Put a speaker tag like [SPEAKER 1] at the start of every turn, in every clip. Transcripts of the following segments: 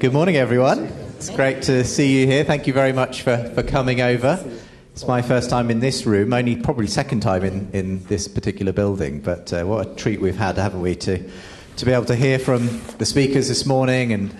[SPEAKER 1] Good morning, everyone. It's great to see you here. Thank you very much for, for coming over. It's my first time in this room, only probably second time in, in this particular building, but uh, what a treat we've had, haven't we, to, to be able to hear from the speakers this morning and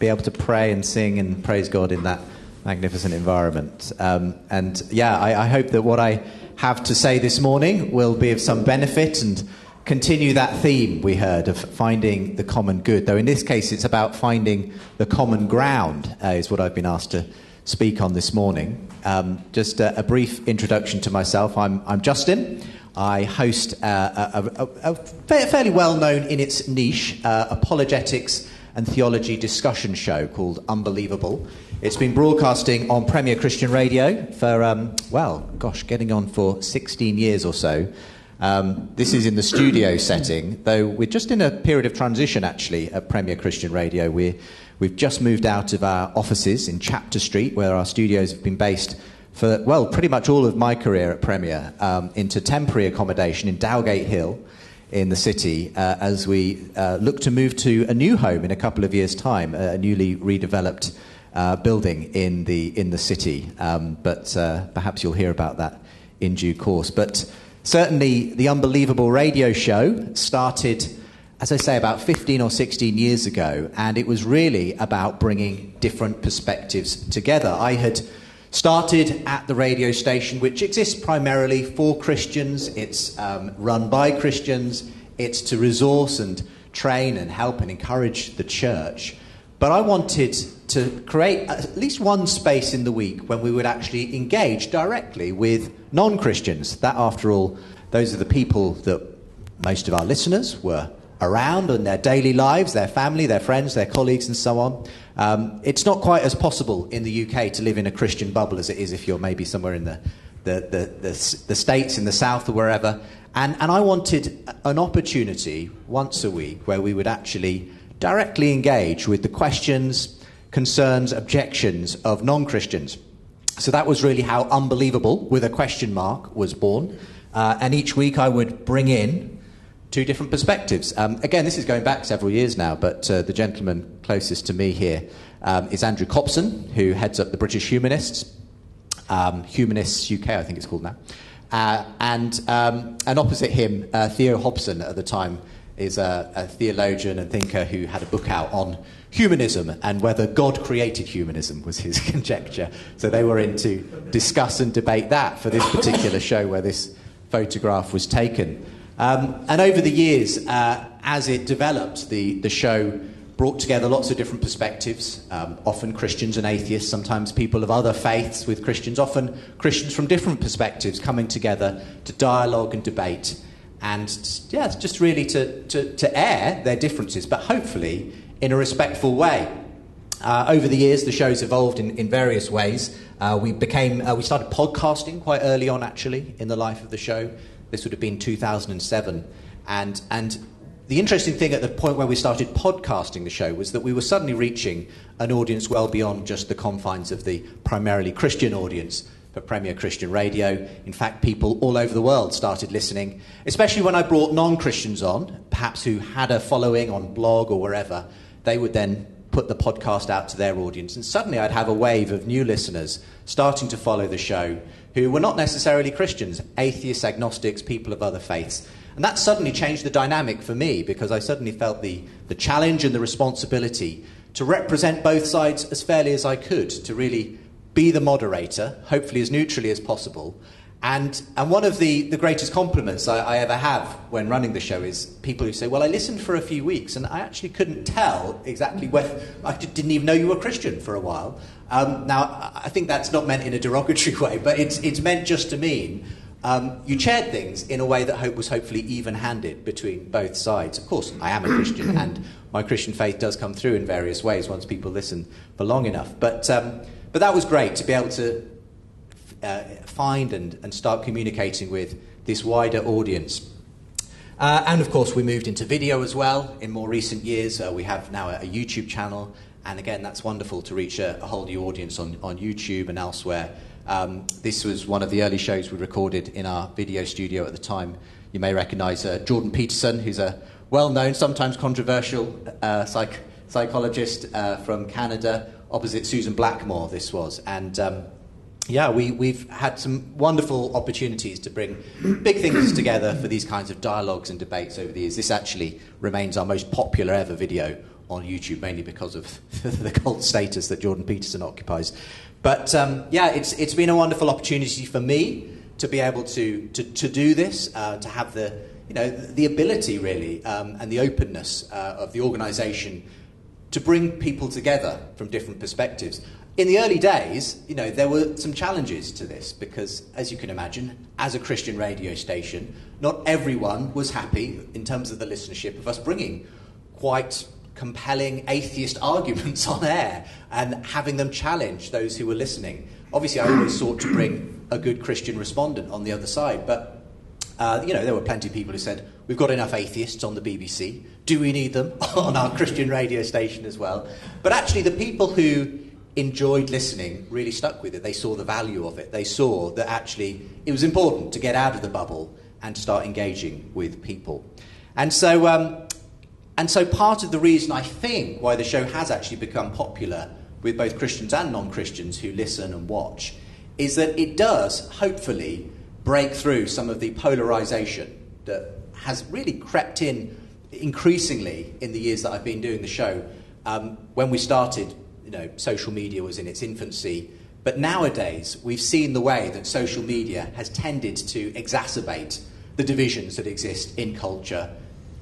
[SPEAKER 1] be able to pray and sing and praise God in that magnificent environment. Um, and yeah, I, I hope that what I have to say this morning will be of some benefit and continue that theme we heard of finding the common good, though in this case it's about finding the common ground, uh, is what I've been asked to speak on this morning. Um, just a, a, brief introduction to myself. I'm, I'm Justin. I host uh, a, a, a, fairly well known in its niche uh, apologetics and theology discussion show called Unbelievable. It's been broadcasting on Premier Christian Radio for, um, well, gosh, getting on for 16 years or so. Um, this is in the studio setting, though we're just in a period of transition actually at Premier Christian Radio. we we've just moved out of our offices in Chapter Street, where our studios have been based for, well, pretty much all of my career at Premier, um, into temporary accommodation in Dowgate Hill in the city uh, as we uh, look to move to a new home in a couple of years' time, a newly redeveloped uh, building in the, in the city. Um, but uh, perhaps you'll hear about that in due course. But Certainly, the Unbelievable radio show started, as I say, about 15 or 16 years ago, and it was really about bringing different perspectives together. I had started at the radio station, which exists primarily for Christians, it's um, run by Christians, it's to resource and train and help and encourage the church. But I wanted to create at least one space in the week when we would actually engage directly with non Christians. That, after all, those are the people that most of our listeners were around in their daily lives, their family, their friends, their colleagues, and so on. Um, it's not quite as possible in the UK to live in a Christian bubble as it is if you're maybe somewhere in the, the, the, the, the States, in the South, or wherever. And, and I wanted an opportunity once a week where we would actually directly engage with the questions, concerns, objections of non Christians. So that was really how Unbelievable, with a question mark, was born. Uh, and each week I would bring in two different perspectives. Um, again, this is going back several years now, but uh, the gentleman closest to me here um, is Andrew Copson, who heads up the British Humanists, um, Humanists UK, I think it's called now. Uh, and, um, and opposite him, uh, Theo Hobson at the time is a, a, theologian and thinker who had a book out on humanism and whether God created humanism was his conjecture. So they were in to discuss and debate that for this particular show where this photograph was taken. Um, and over the years, uh, as it developed, the, the show brought together lots of different perspectives, um, often Christians and atheists, sometimes people of other faiths with Christians, often Christians from different perspectives coming together to dialogue and debate and yeah, just really to, to, to air their differences, but hopefully in a respectful way. Uh, over the years, the show's evolved in, in various ways. Uh, we became uh, we started podcasting quite early on, actually, in the life of the show. This would have been 2007, and and the interesting thing at the point where we started podcasting the show was that we were suddenly reaching an audience well beyond just the confines of the primarily Christian audience for Premier Christian Radio. In fact, people all over the world started listening, especially when I brought non Christians on, perhaps who had a following on blog or wherever. They would then put the podcast out to their audience, and suddenly I'd have a wave of new listeners starting to follow the show who were not necessarily Christians, atheists, agnostics, people of other faiths. And that suddenly changed the dynamic for me because I suddenly felt the, the challenge and the responsibility to represent both sides as fairly as I could, to really be the moderator, hopefully as neutrally as possible. And, and one of the, the greatest compliments I, I, ever have when running the show is people who say, Well, I listened for a few weeks and I actually couldn't tell exactly whether I didn't even know you were Christian for a while. Um, now, I think that's not meant in a derogatory way, but it's, it's meant just to mean um, you chaired things in a way that hope was hopefully even handed between both sides. Of course, I am a Christian and my Christian faith does come through in various ways once people listen for long enough. But. Um, but that was great to be able to uh, find and, and start communicating with this wider audience. Uh, and of course, we moved into video as well in more recent years. Uh, we have now a, a, YouTube channel, and again, that's wonderful to reach a, a whole new audience on, on YouTube and elsewhere. Um, this was one of the early shows we recorded in our video studio at the time. You may recognize uh, Jordan Peterson, who's a well known, sometimes controversial uh, psych- psychologist uh, from Canada, opposite Susan Blackmore, this was. And um, yeah, we, we've had some wonderful opportunities to bring big things together for these kinds of dialogues and debates over the years. This actually remains our most popular ever video on YouTube, mainly because of the cult status that Jordan Peterson occupies. But um, yeah, it's, it's been a wonderful opportunity for me to be able to, to, to do this, uh, to have the, you know, the ability, really, um, and the openness uh, of the organisation to bring people together from different perspectives. In the early days, you know, there were some challenges to this because, as you can imagine, as a Christian radio station, not everyone was happy in terms of the listenership of us bringing quite compelling atheist arguments on air and having them challenge those who were listening. Obviously, I always sought to bring a good Christian respondent on the other side, but uh, you know, there were plenty of people who said, We've got enough atheists on the BBC. Do we need them on our Christian radio station as well? But actually, the people who enjoyed listening really stuck with it. They saw the value of it. They saw that actually it was important to get out of the bubble and start engaging with people. And so, um, and so part of the reason I think why the show has actually become popular with both Christians and non Christians who listen and watch is that it does, hopefully, break through some of the polarization that has really crept in increasingly in the years that I've been doing the show. Um, when we started, you know, social media was in its infancy. But nowadays, we've seen the way that social media has tended to exacerbate the divisions that exist in culture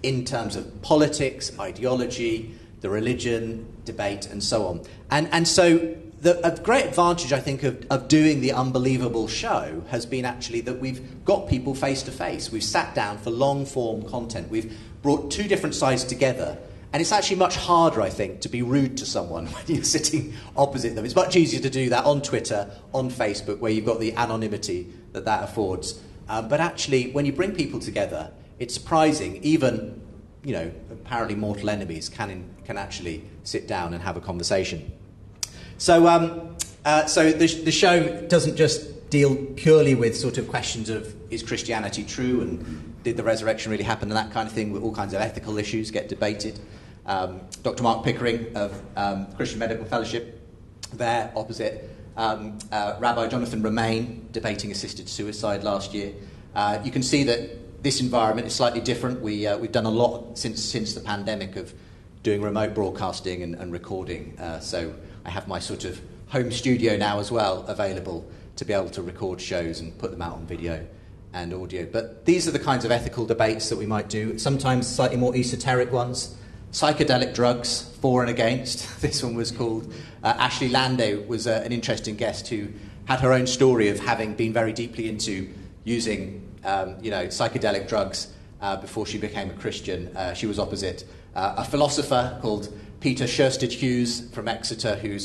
[SPEAKER 1] in terms of politics, ideology, the religion debate, and so on. And, and so, the, a great advantage, I think, of, of doing the unbelievable show has been actually that we've got people face to face. We've sat down for long form content. We've brought two different sides together. And it's actually much harder, I think, to be rude to someone when you're sitting opposite them. It's much easier to do that on Twitter, on Facebook, where you've got the anonymity that that affords. Um, but actually, when you bring people together, it's surprising, even you know, apparently mortal enemies can, can actually sit down and have a conversation. So, um, uh, so the, the show doesn't just deal purely with sort of questions of is Christianity true and did the resurrection really happen and that kind of thing, all kinds of ethical issues get debated. Um, Dr. Mark Pickering of um, Christian Medical Fellowship, there opposite um, uh, Rabbi Jonathan Romain debating assisted suicide last year. Uh, you can see that this environment is slightly different. We, uh, we've done a lot since, since the pandemic of doing remote broadcasting and, and recording. Uh, so I have my sort of home studio now as well available to be able to record shows and put them out on video and audio. But these are the kinds of ethical debates that we might do, sometimes slightly more esoteric ones. Psychedelic drugs, for and against. This one was called. Uh, Ashley Landau was uh, an interesting guest who had her own story of having been very deeply into using um, you know, psychedelic drugs uh, before she became a Christian. Uh, she was opposite uh, a philosopher called Peter Sjöstedt-Hughes from Exeter, who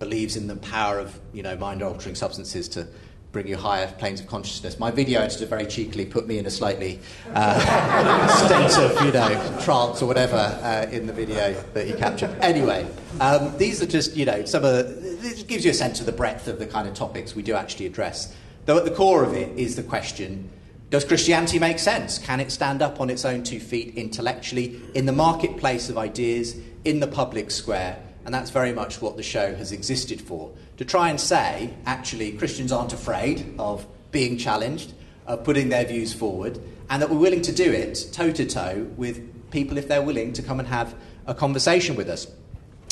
[SPEAKER 1] believes in the power of you know, mind-altering substances to bring you higher planes of consciousness. My video editor very cheekily put me in a slightly uh, state of, you know, trance or whatever uh, in the video that he captured. Anyway, um, these are just, you know, some of the, this gives you a sense of the breadth of the kind of topics we do actually address. Though at the core of it is the question does Christianity make sense? Can it stand up on its own two feet intellectually in the marketplace of ideas, in the public square? And that's very much what the show has existed for. To try and say, actually, Christians aren't afraid of being challenged, of putting their views forward, and that we're willing to do it toe to toe with people if they're willing to come and have a conversation with us.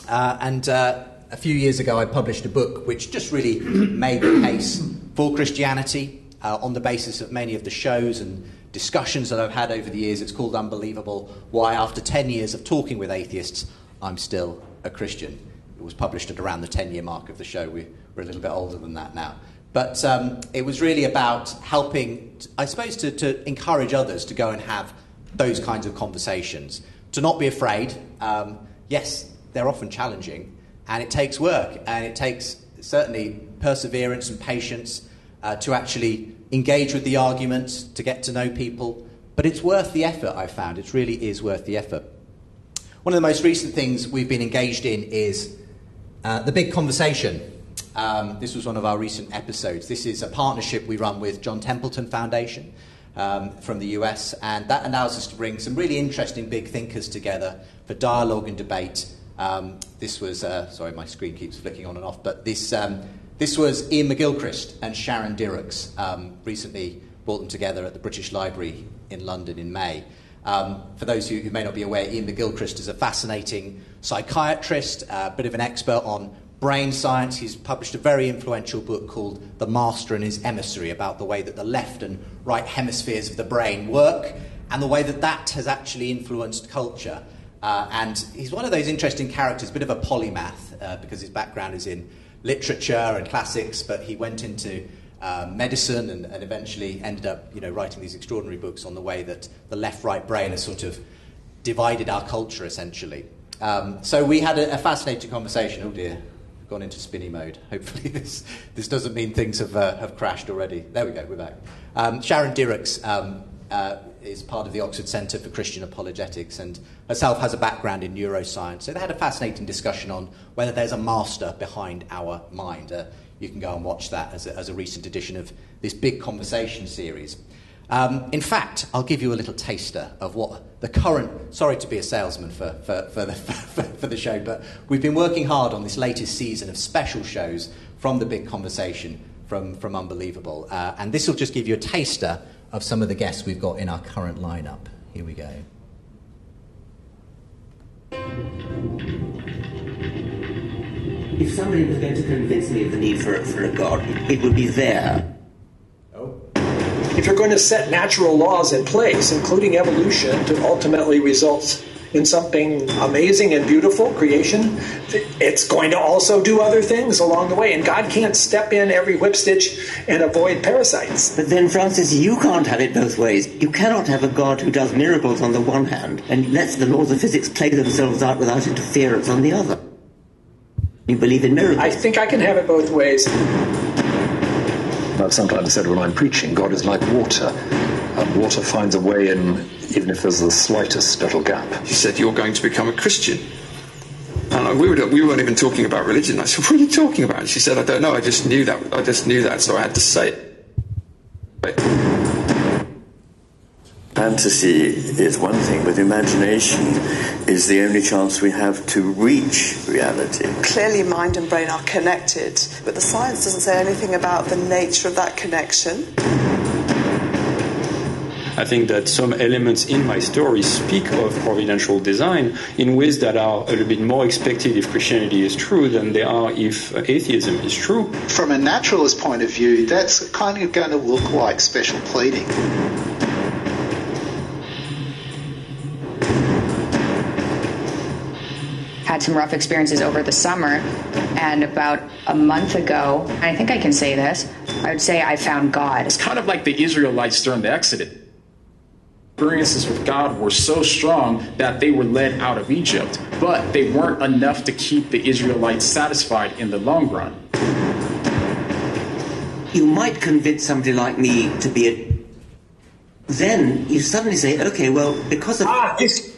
[SPEAKER 1] Uh, and uh, a few years ago, I published a book which just really made the case for Christianity, uh, on the basis of many of the shows and discussions that I've had over the years. It's called Unbelievable Why, after 10 years of talking with atheists, I'm still a Christian. Was published at around the 10 year mark of the show. We, are a little bit older than that now. But um, it was really about helping, I suppose, to, to, encourage others to go and have those kinds of conversations, to not be afraid. Um, yes, they're often challenging, and it takes work, and it takes certainly perseverance and patience uh, to actually engage with the arguments, to get to know people. But it's worth the effort, I've found. It really is worth the effort. One of the most recent things we've been engaged in is uh, the big conversation. Um, this was one of our recent episodes. This is a partnership we run with John Templeton Foundation um, from the US, and that allows us to bring some really interesting big thinkers together for dialogue and debate Um, this was, uh, sorry, my screen keeps flicking on and off, but this, um, this was Ian McGilchrist and Sharon Dirckx. Um, recently brought them together at the British Library in London in May. Um, for those who, who, may not be aware, Ian McGilchrist is a fascinating psychiatrist, a uh, bit of an expert on brain science. He's published a very influential book called The Master and His Emissary about the way that the left and right hemispheres of the brain work and the way that that has actually influenced culture. Uh, and he's one of those interesting characters, a bit of a polymath, uh, because his background is in literature and classics, but he went into uh, medicine and, and, eventually ended up you know, writing these extraordinary books on the way that the left right brain has sort of divided our culture essentially. Um, so we had a, a, fascinating conversation. Oh dear, gone into spinny mode. Hopefully, this, this doesn't mean things have, uh, have crashed already. There we go, we're back. Um, Sharon Dirckx um, uh, is part of the Oxford Centre for Christian Apologetics and herself has a background in neuroscience. So they had a fascinating discussion on whether there's a master behind our mind. You can go and watch that as a, as a recent edition of this big conversation series. Um, in fact, I'll give you a little taster of what the current. Sorry to be a salesman for, for, for, the, for, for the show, but we've been working hard on this latest season of special shows from the big conversation from, from Unbelievable. Uh, and this will just give you a taster of some of the guests we've got in our current lineup. Here we go.
[SPEAKER 2] If somebody was going to convince me of the need for, for a God, it would be there.
[SPEAKER 3] Oh. If you're going to set natural laws in place, including evolution, to ultimately result in something amazing and beautiful, creation, it's going to also do other things along the way. And God can't step in every whip stitch and avoid parasites.
[SPEAKER 2] But then, Francis, you can't have it both ways. You cannot have a God who does miracles on the one hand and lets the laws of physics play themselves out without interference on the other. You believe in miracles?
[SPEAKER 3] I think I can have it both ways.
[SPEAKER 4] I've sometimes said when I'm preaching, God is like water. And water finds a way in even if there's the slightest little gap.
[SPEAKER 5] She said, You're going to become a Christian. And we, were, we weren't even talking about religion. I said, What are you talking about? And she said, I don't know. I just knew that. I just knew that, so I had to say it.
[SPEAKER 6] Fantasy is one thing, but imagination is the only chance we have to reach reality.
[SPEAKER 7] Clearly, mind and brain are connected, but the science doesn't say anything about the nature of that connection.
[SPEAKER 8] I think that some elements in my story speak of providential design in ways that are a little bit more expected if Christianity is true than they are if atheism is true.
[SPEAKER 9] From a naturalist point of view, that's kind of going to look like special pleading.
[SPEAKER 10] Had some rough experiences over the summer. And about a month ago, I think I can say this, I would say I found God.
[SPEAKER 11] It's kind of like the Israelites during the Exodus. Experiences with God were so strong that they were led out of Egypt, but they weren't enough to keep the Israelites satisfied in the long run.
[SPEAKER 2] You might convince somebody like me to be a. Then you suddenly say, okay, well, because of.
[SPEAKER 3] Ah, this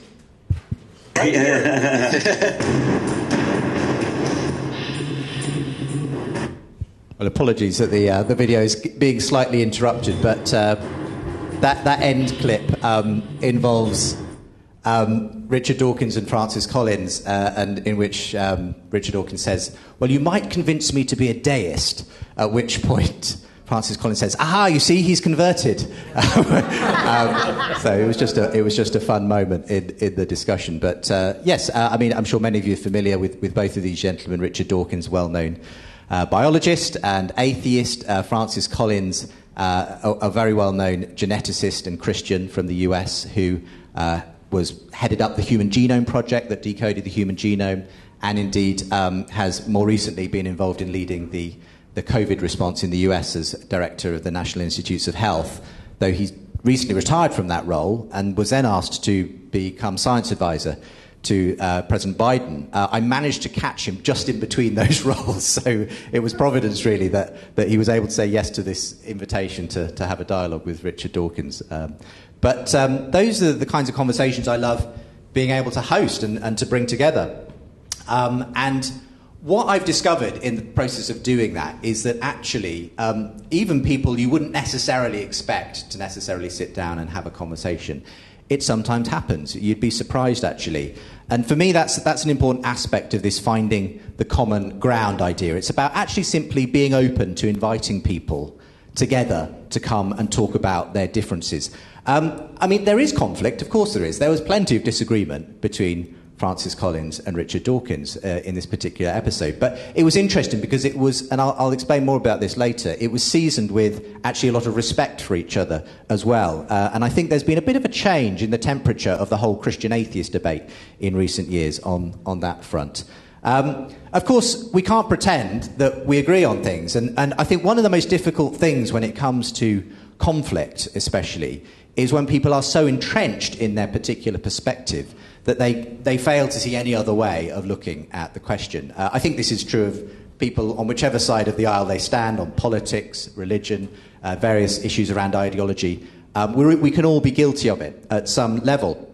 [SPEAKER 1] well, apologies that the uh, the video is being slightly interrupted, but uh, that that end clip um, involves um, Richard Dawkins and Francis Collins, uh, and in which um, Richard Dawkins says, "Well, you might convince me to be a deist," at which point Francis Collins says, "Aha! You see, he's converted." um, so it was just a it was just a fun moment in, in the discussion. But uh, yes, uh, I mean, I'm sure many of you are familiar with, with both of these gentlemen. Richard Dawkins, well known uh, biologist and atheist. Uh, Francis Collins, uh, a, a, very well known geneticist and Christian from the U.S. who uh, was headed up the Human Genome Project that decoded the human genome, and indeed um, has more recently been involved in leading the the COVID response in the US as director of the National Institutes of Health, though he's recently retired from that role and was then asked to become science advisor to uh, President Biden. Uh, I managed to catch him just in between those roles, so it was providence really that, that he was able to say yes to this invitation to, to have a dialogue with Richard Dawkins. Um, but um, those are the kinds of conversations I love being able to host and, and to bring together. Um, and what I've discovered in the process of doing that is that actually, um, even people you wouldn't necessarily expect to necessarily sit down and have a conversation, it sometimes happens. You'd be surprised, actually. And for me, that's, that's an important aspect of this finding the common ground idea. It's about actually simply being open to inviting people together to come and talk about their differences. Um, I mean, there is conflict, of course there is. There was plenty of disagreement between Francis Collins and Richard Dawkins uh, in this particular episode. But it was interesting because it was, and I'll, I'll, explain more about this later, it was seasoned with actually a lot of respect for each other as well. Uh, and I think there's been a bit of a change in the temperature of the whole Christian atheist debate in recent years on, on that front. Um, of course, we can't pretend that we agree on things. And, and I think one of the most difficult things when it comes to conflict, especially, is when people are so entrenched in their particular perspective that they, they fail to see any other way of looking at the question. Uh, I think this is true of people on whichever side of the aisle they stand on politics, religion, uh, various issues around ideology. Um, we can all be guilty of it at some level.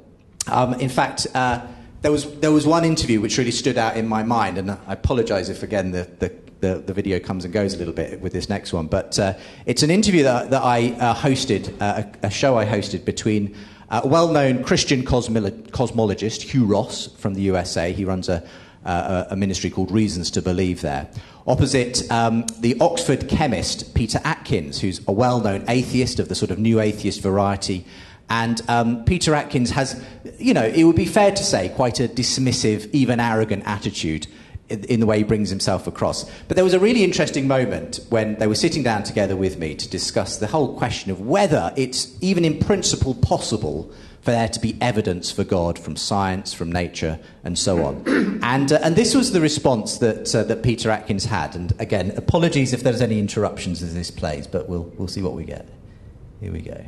[SPEAKER 1] Um, in fact, uh, there, was, there was one interview which really stood out in my mind, and I apologize if, again, the, the, the, the, video comes and goes a little bit with this next one. But uh, it's an interview that, that I uh, hosted, uh, a, a, show I hosted between a well known Christian cosmolo- cosmologist, Hugh Ross from the USA. He runs a, a, a ministry called Reasons to Believe there. Opposite um, the Oxford chemist, Peter Atkins, who's a well known atheist of the sort of new atheist variety. And um, Peter Atkins has, you know, it would be fair to say, quite a dismissive, even arrogant attitude in the way he brings himself across. But there was a really interesting moment when they were sitting down together with me to discuss the whole question of whether it's even in principle possible for there to be evidence for God from science, from nature, and so on. and, uh, and this was the response that, uh, that Peter Atkins had. And again, apologies if there's any interruptions as this plays, but we'll, we'll see what we get. Here we go.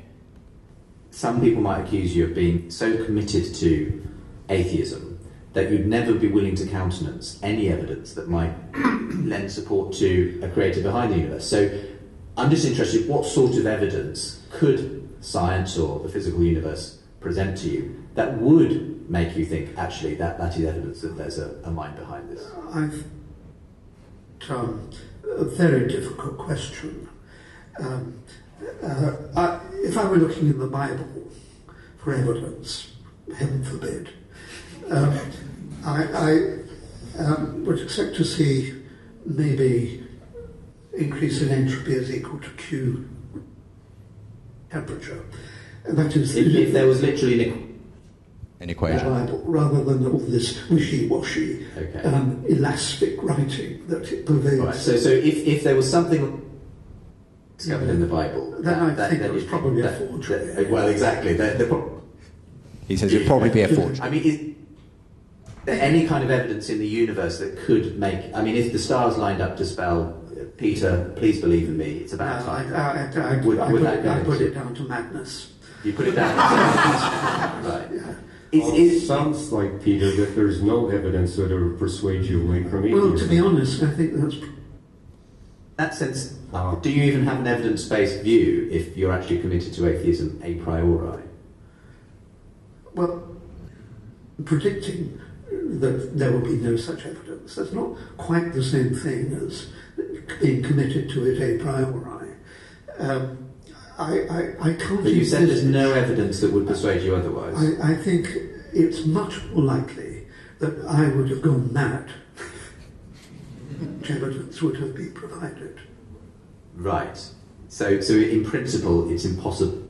[SPEAKER 1] Some people might accuse you of being so committed to atheism that you'd never be willing to countenance any evidence that might lend support to a creator behind the universe. So I'm just interested, what sort of evidence could science or the physical universe present to you that would make you think, actually, that, that is evidence that there's a, a mind behind this?
[SPEAKER 12] I've um, a very difficult question. Um, uh, I, if I were looking in the Bible for evidence, heaven forbid, um, I, I um, would expect to see maybe increase in entropy is equal to Q temperature. And that is
[SPEAKER 1] if, if there was literally an, an equation.
[SPEAKER 12] rather than all this wishy-washy, okay. um, elastic writing that it pervades.
[SPEAKER 1] Right. So, so if, if there was something discovered in the Bible,
[SPEAKER 12] then that, I that, think that it was probably that, a forgery.
[SPEAKER 1] well, exactly. The, the, he says it'd probably be a forgery. I mean any kind of evidence in the universe that could make. I mean, if the stars lined up to spell Peter, please believe in me, it's about no, time.
[SPEAKER 12] I, I, I, would, I, would put, it, I put it down to madness.
[SPEAKER 1] You put it down. right.
[SPEAKER 13] Yeah. It, sounds like Peter that there's no evidence that would persuade you away from
[SPEAKER 12] atheism. Well, to be honest, I think that's.
[SPEAKER 1] That sense, uh, do you even have an evidence-based view if you're actually committed to atheism a priori?
[SPEAKER 12] Well, predicting that there will be no such evidence. That's not quite the same thing as being committed to it a priori. Um, I, I, I can't.
[SPEAKER 1] But you said there's no evidence that would persuade you otherwise.
[SPEAKER 12] I, I think it's much more likely that I would have gone mad. evidence would have been provided.
[SPEAKER 1] Right. So, so in principle, it's impossible.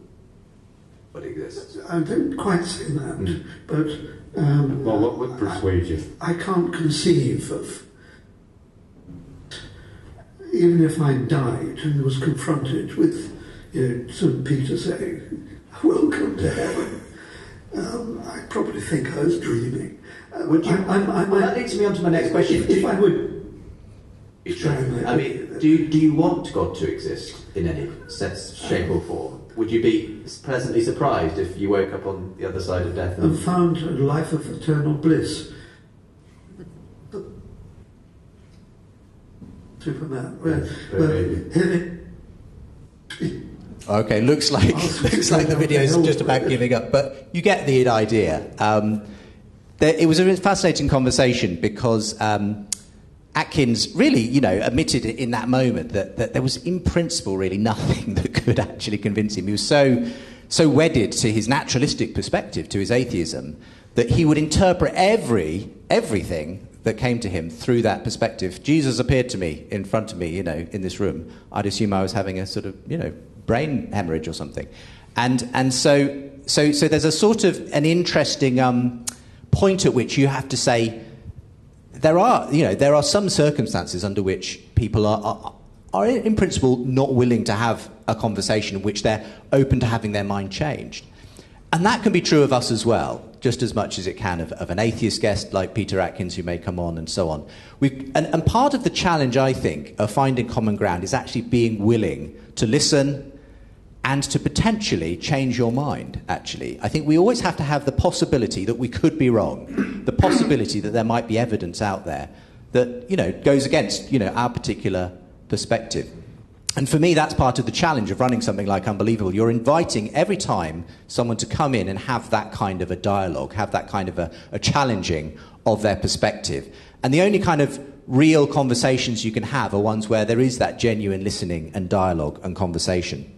[SPEAKER 1] What exists?
[SPEAKER 12] I didn't quite say that, mm. but um,
[SPEAKER 13] well, what would persuade you?
[SPEAKER 12] I, can't conceive of, even if I died and was confronted with you know, St. Peter saying, Welcome to heaven, um, I'd probably think I was dreaming.
[SPEAKER 1] Uh, would you, I, I, I, well, that leads me on to my next question.
[SPEAKER 12] If I would.
[SPEAKER 1] I mean, do, do you want God to exist in any sense, shape, or form? Would you be pleasantly surprised if you woke up on the other side of death
[SPEAKER 12] and, and found a life of eternal bliss? Superman.
[SPEAKER 1] okay, looks like looks like the video is just about giving up, but you get the idea. Um, there, it was a fascinating conversation because um, Atkins really, you know, admitted in that moment that, that there was, in principle, really nothing that could actually convince him. He was so so wedded to his naturalistic perspective, to his atheism, that he would interpret every everything that came to him through that perspective. Jesus appeared to me in front of me, you know, in this room. I'd assume I was having a sort of, you know, brain hemorrhage or something. And, and so, so, so there's a sort of an interesting um, point at which you have to say, there are, you know, there are some circumstances under which people are, are, are in principle not willing to have a conversation in which they're open to having their mind changed. And that can be true of us as well, just as much as it can of, of an atheist guest like Peter Atkins who may come on and so on. We've, and, and part of the challenge, I think, of finding common ground is actually being willing to listen and to potentially change your mind, actually. I think we always have to have the possibility that we could be wrong, the possibility that there might be evidence out there that, you know, goes against, you know, our particular perspective. And for me, that's part of the challenge of running something like Unbelievable. You're inviting every time someone to come in and have that kind of a dialogue, have that kind of a, a challenging of their perspective. And the only kind of real conversations you can have are ones where there is that genuine listening and dialogue and conversation.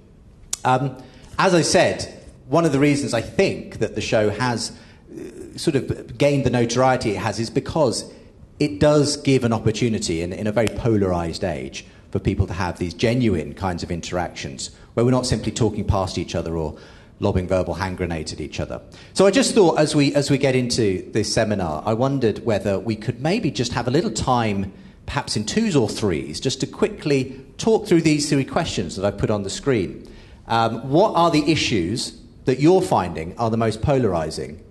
[SPEAKER 1] Um, as I said, one of the reasons I think that the show has uh, sort of gained the notoriety it has is because it does give an opportunity in, in a very polarized age for people to have these genuine kinds of interactions where we're not simply talking past each other or lobbing verbal hand grenades at each other. So I just thought as we, as we get into this seminar, I wondered whether we could maybe just have a little time, perhaps in twos or threes, just to quickly talk through these three questions that I put on the screen. Um, what are the issues that you're finding are the most polarizing?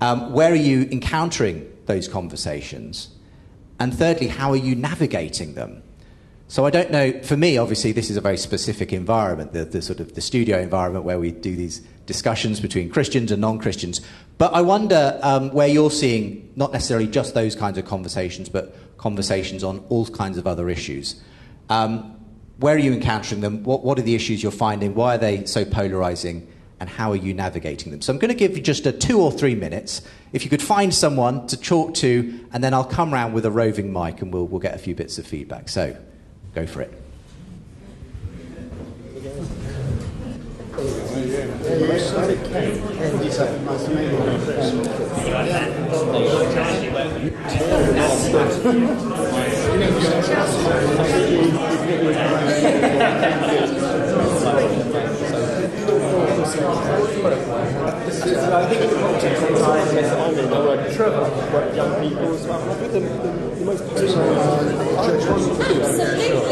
[SPEAKER 1] Um, where are you encountering those conversations? And thirdly, how are you navigating them? So I don't know. For me, obviously, this is a very specific environment, the, the sort of the studio environment where we do these discussions between Christians and non-Christians. But I wonder um, where you're seeing not necessarily just those kinds of conversations, but conversations on all kinds of other issues. Um, where are you encountering them? What, what are the issues you're finding? Why are they so polarizing? And how are you navigating them? So I'm going to give you just a two or three minutes. If you could find someone to talk to, and then I'll come round with a roving mic and we'll, we'll get a few bits of feedback. So go for it.
[SPEAKER 14] I think in the context of time, I'm in, I work Trevor, work young people as well. I think the, the, the most
[SPEAKER 15] Absolutely.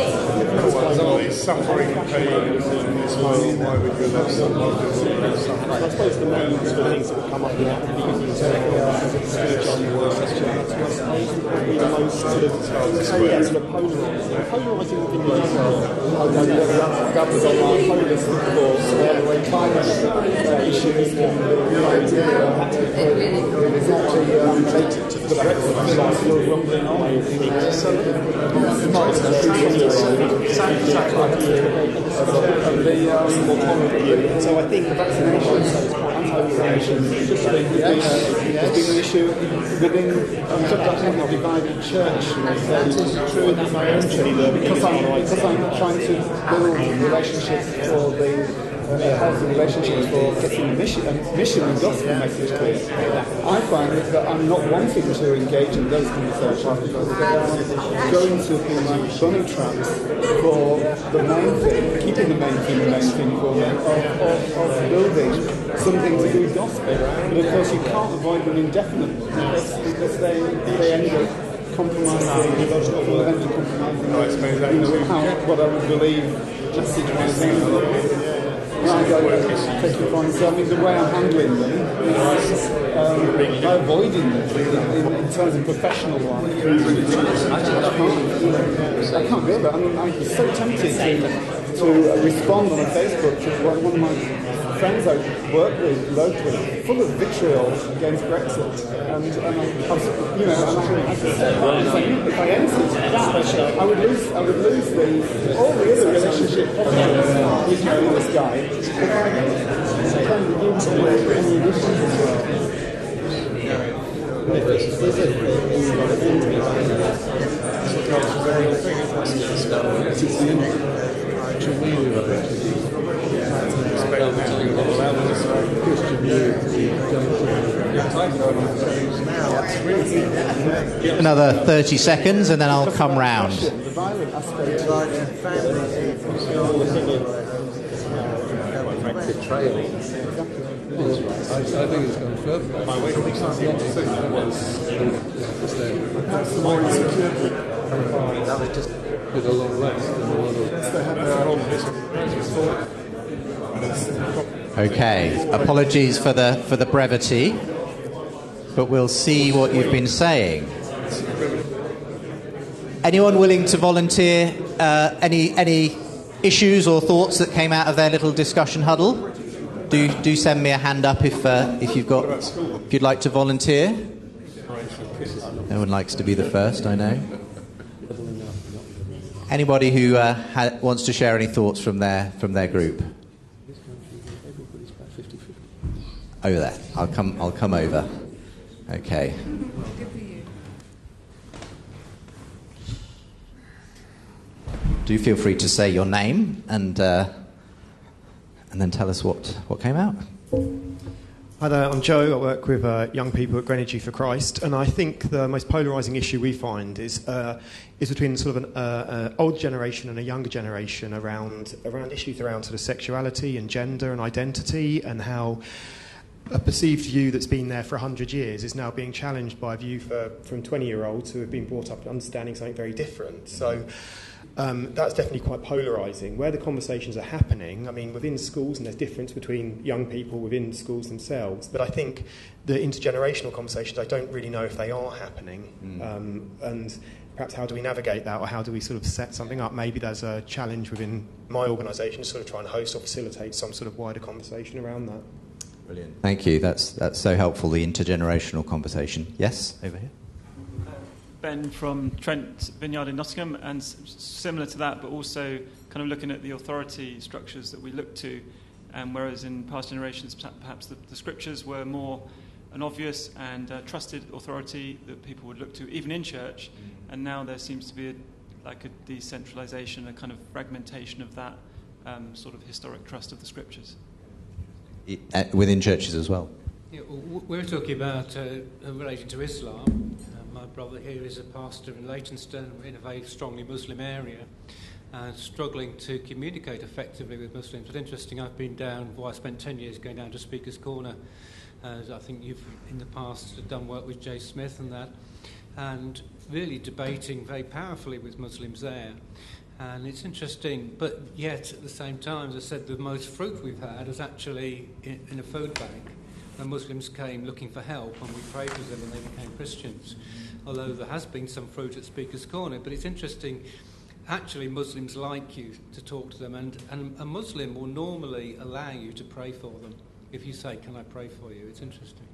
[SPEAKER 15] Suffering pain in this world, why would you love someone
[SPEAKER 14] I suppose the main sort of things that would come up in that would be spiritual on the world question. That's probably the most sort of, yeah, sort of polarising. Polarising within the genre. Government online, pluralism, of course, climate issues can it's actually So, I think the vaccination anti-vaccination has been an issue within the divided church. That is true in my own church because I'm, because I'm trying to build relationships for the uh, healthy relationships for getting mission, mission and gospel message clear. I find that I'm not wanting to engage in those conversations because are going to be like bunny traps for the main thing, keeping the main thing the main thing for them, of, of, of building something to do gospel. But of course you can't avoid them indefinitely because, they, they end up compromising, fundamentally compromising, you know, how, what I would believe message-wise I go take your points. So, I mean, the way I'm handling them is um, avoiding them in, in, terms of professional life. I can't do it. I mean, I'm so tempted to to respond on Facebook to one of my friends I work with locally, full of vitriol against Brexit. And, and I was, you know, and I, I said, if I entered that, I would lose, I would lose the, all the other relationship with you this guy.
[SPEAKER 1] Another 30 seconds and then I'll come round.
[SPEAKER 14] The violent aspect
[SPEAKER 16] Betrayal. I, I think it's gone further. My way It's not
[SPEAKER 14] That's the more insecure.
[SPEAKER 16] That was just a long rest and a lot of.
[SPEAKER 1] Okay, apologies for the for the brevity, but we'll see what you've been saying. Anyone willing to volunteer uh, any any issues or thoughts that came out of their little discussion huddle? Do do send me a hand up if uh, if you've got if you'd like to volunteer. No one likes to be the first, I know. Anybody who uh, ha- wants to share any thoughts from their from their group? Over there. I'll come. I'll come over. Okay. Do feel free to say your name and uh, and then tell us what what came out.
[SPEAKER 17] Hi there, I'm Joe. I work with uh, young people at Greenwich for Christ, and I think the most polarising issue we find is uh, is between sort of an uh, uh, old generation and a younger generation around around issues around sort of sexuality and gender and identity, and how a perceived view that's been there for 100 years is now being challenged by a view for, from 20 year olds who have been brought up understanding something very different. So um, that's definitely quite polarising. Where the conversations are happening, I mean, within schools, and there's difference between young people within schools themselves, but I think the intergenerational conversations, I don't really know if they are happening.
[SPEAKER 1] Mm.
[SPEAKER 17] Um, and perhaps how do we navigate that, or how do we sort of set something up? Maybe there's a challenge within my organisation to sort of try and host or facilitate some sort of wider conversation around that.
[SPEAKER 1] Brilliant. Thank you. That's that's so helpful. The intergenerational conversation. Yes, over here.
[SPEAKER 18] Ben from Trent Vineyard in Nottingham, and s- similar to that, but also kind of looking at the authority structures that we look to. and whereas in past generations, perhaps the, the scriptures were more an obvious and uh, trusted authority that people would look to, even in church. And now there seems to be a, like a decentralization, a kind of fragmentation of that um, sort of historic trust of the scriptures.
[SPEAKER 1] Within churches as well.
[SPEAKER 19] Yeah, we're talking about uh, relating to Islam. Uh, my brother here is a pastor in Leytonstone, in a very strongly Muslim area, and struggling to communicate effectively with Muslims. But interesting, I've been down, well, I spent 10 years going down to Speaker's Corner. As I think you've, in the past, done work with Jay Smith and that, and really debating very powerfully with Muslims there. And it's interesting, but yet at the same time, as I said, the most fruit we've had is actually in, in a food bank. When Muslims came looking for help and we prayed with them and they became Christians. Although there has been some fruit at Speaker's Corner, but it's interesting. Actually, Muslims like you to talk to them, and, and a Muslim will normally allow you to pray for them if you say, Can I pray for you? It's interesting.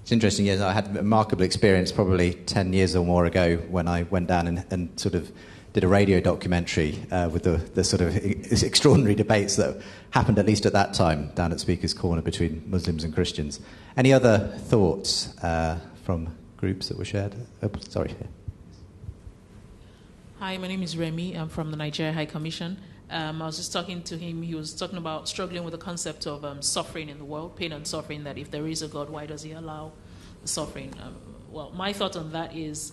[SPEAKER 1] It's interesting. Yes, I had a remarkable experience probably ten years or more ago when I went down and, and sort of did a radio documentary uh, with the, the sort of extraordinary debates that happened at least at that time down at Speaker's Corner between Muslims and Christians. Any other thoughts uh, from groups that were shared? Oh, sorry.
[SPEAKER 20] Hi, my name is Remy. I'm from the Nigeria High Commission. Um, I was just talking to him. He was talking about struggling with the concept of um, suffering in the world, pain and suffering. That if there is a God, why does He allow suffering? Um, well, my thought on that is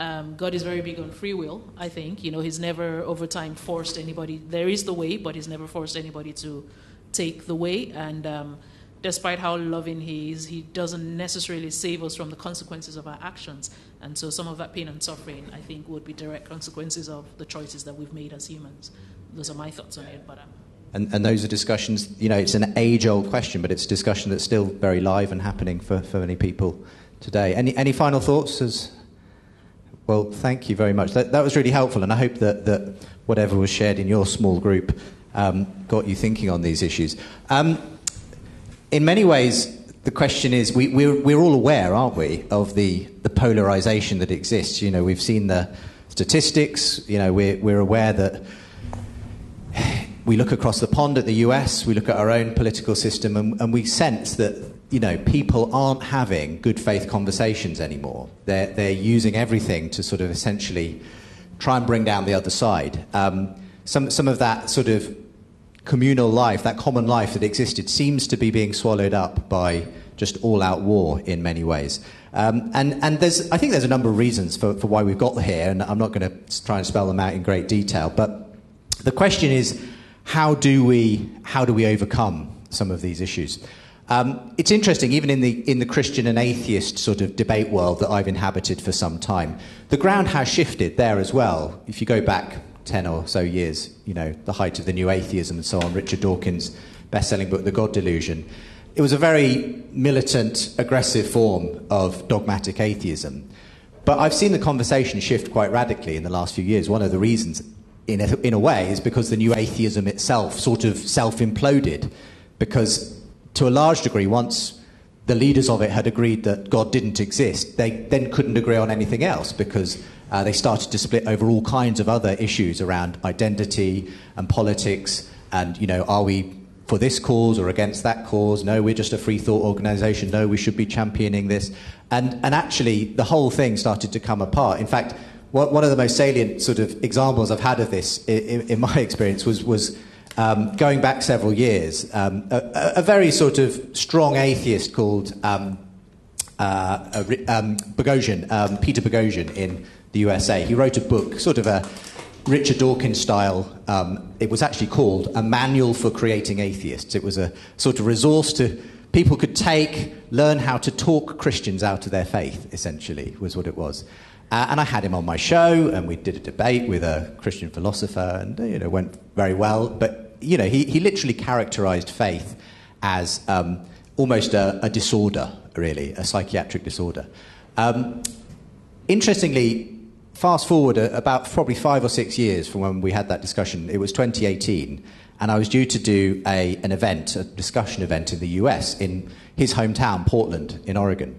[SPEAKER 20] um, God is very big on free will. I think you know He's never over time forced anybody. There is the way, but He's never forced anybody to take the way. And um, despite how loving He is, He doesn't necessarily save us from the consequences of our actions. And so, some of that pain and suffering, I think, would be direct consequences of the choices that we've made as humans. Those are my thoughts on it. But um,
[SPEAKER 1] And, and those are discussions, you know, it's an age old question, but it's a discussion that's still very live and happening for, for many people today. Any, any final thoughts? As, well, thank you very much. That, that was really helpful, and I hope that, that whatever was shared in your small group um, got you thinking on these issues. Um, in many ways, the question is we, we're, we're all aware, aren't we, of the, the polarization that exists. You know, we've seen the statistics, you know, we're, we're aware that we look across the pond at the US, we look at our own political system, and, and we sense that you know people aren't having good faith conversations anymore. They're they're using everything to sort of essentially try and bring down the other side. Um, some some of that sort of communal life, that common life that existed, seems to be being swallowed up by just all out war in many ways. Um, and and there's, I think there's a number of reasons for, for why we've got here, and I'm not going to try and spell them out in great detail. But the question is, how do we, how do we overcome some of these issues? Um, it's interesting, even in the, in the Christian and atheist sort of debate world that I've inhabited for some time, the ground has shifted there as well. If you go back 10 or so years, you know, the height of the new atheism and so on, Richard Dawkins' best selling book, The God Delusion, it was a very militant, aggressive form of dogmatic atheism. But I've seen the conversation shift quite radically in the last few years. One of the reasons, in a, in a way, is because the new atheism itself sort of self imploded. Because, to a large degree, once the leaders of it had agreed that God didn't exist, they then couldn't agree on anything else because uh, they started to split over all kinds of other issues around identity and politics and, you know, are we for this cause or against that cause. No, we're just a free thought organization. No, we should be championing this. And, and actually, the whole thing started to come apart. In fact, one of the most salient sort of examples I've had of this in, in my experience was, was um, going back several years. Um, a, a, very sort of strong atheist called um, uh, um, Boghossian, um, Peter Boghossian in the USA. He wrote a book, sort of a Richard Dawkins style, um, it was actually called A Manual for Creating Atheists. It was a sort of resource to people could take, learn how to talk Christians out of their faith, essentially, was what it was. Uh, and I had him on my show, and we did a debate with a Christian philosopher, and you know, went very well. But you know, he, he literally characterized faith as um, almost a, a, disorder, really, a psychiatric disorder. Um, interestingly, fast forward about probably five or six years from when we had that discussion, it was 2018, and I was due to do a, an event, a discussion event in the US in his hometown, Portland, in Oregon.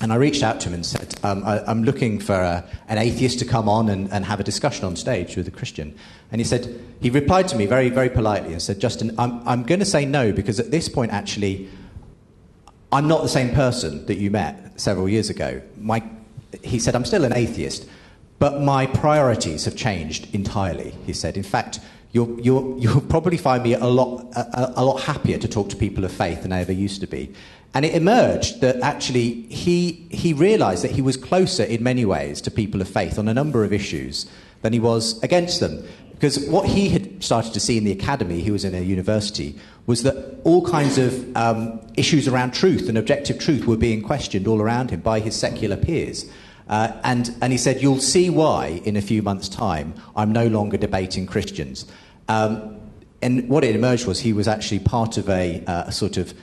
[SPEAKER 1] And I reached out to him and said, um, I, am looking for a, an atheist to come on and, and, have a discussion on stage with a Christian. And he said, he replied to me very, very politely and said, Justin, I'm, I'm going to say no because at this point, actually, I'm not the same person that you met several years ago. My, he said, I'm still an atheist, but my priorities have changed entirely, he said. In fact, you'll, you'll, you'll probably find me a lot, a, a, lot happier to talk to people of faith than I ever used to be. And it emerged that actually he, he realized that he was closer in many ways to people of faith on a number of issues than he was against them. Because what he had started to see in the academy, he was in a university, was that all kinds of um, issues around truth and objective truth were being questioned all around him by his secular peers. Uh, and, and he said, You'll see why in a few months' time I'm no longer debating Christians. Um, and what it emerged was he was actually part of a, uh, a sort of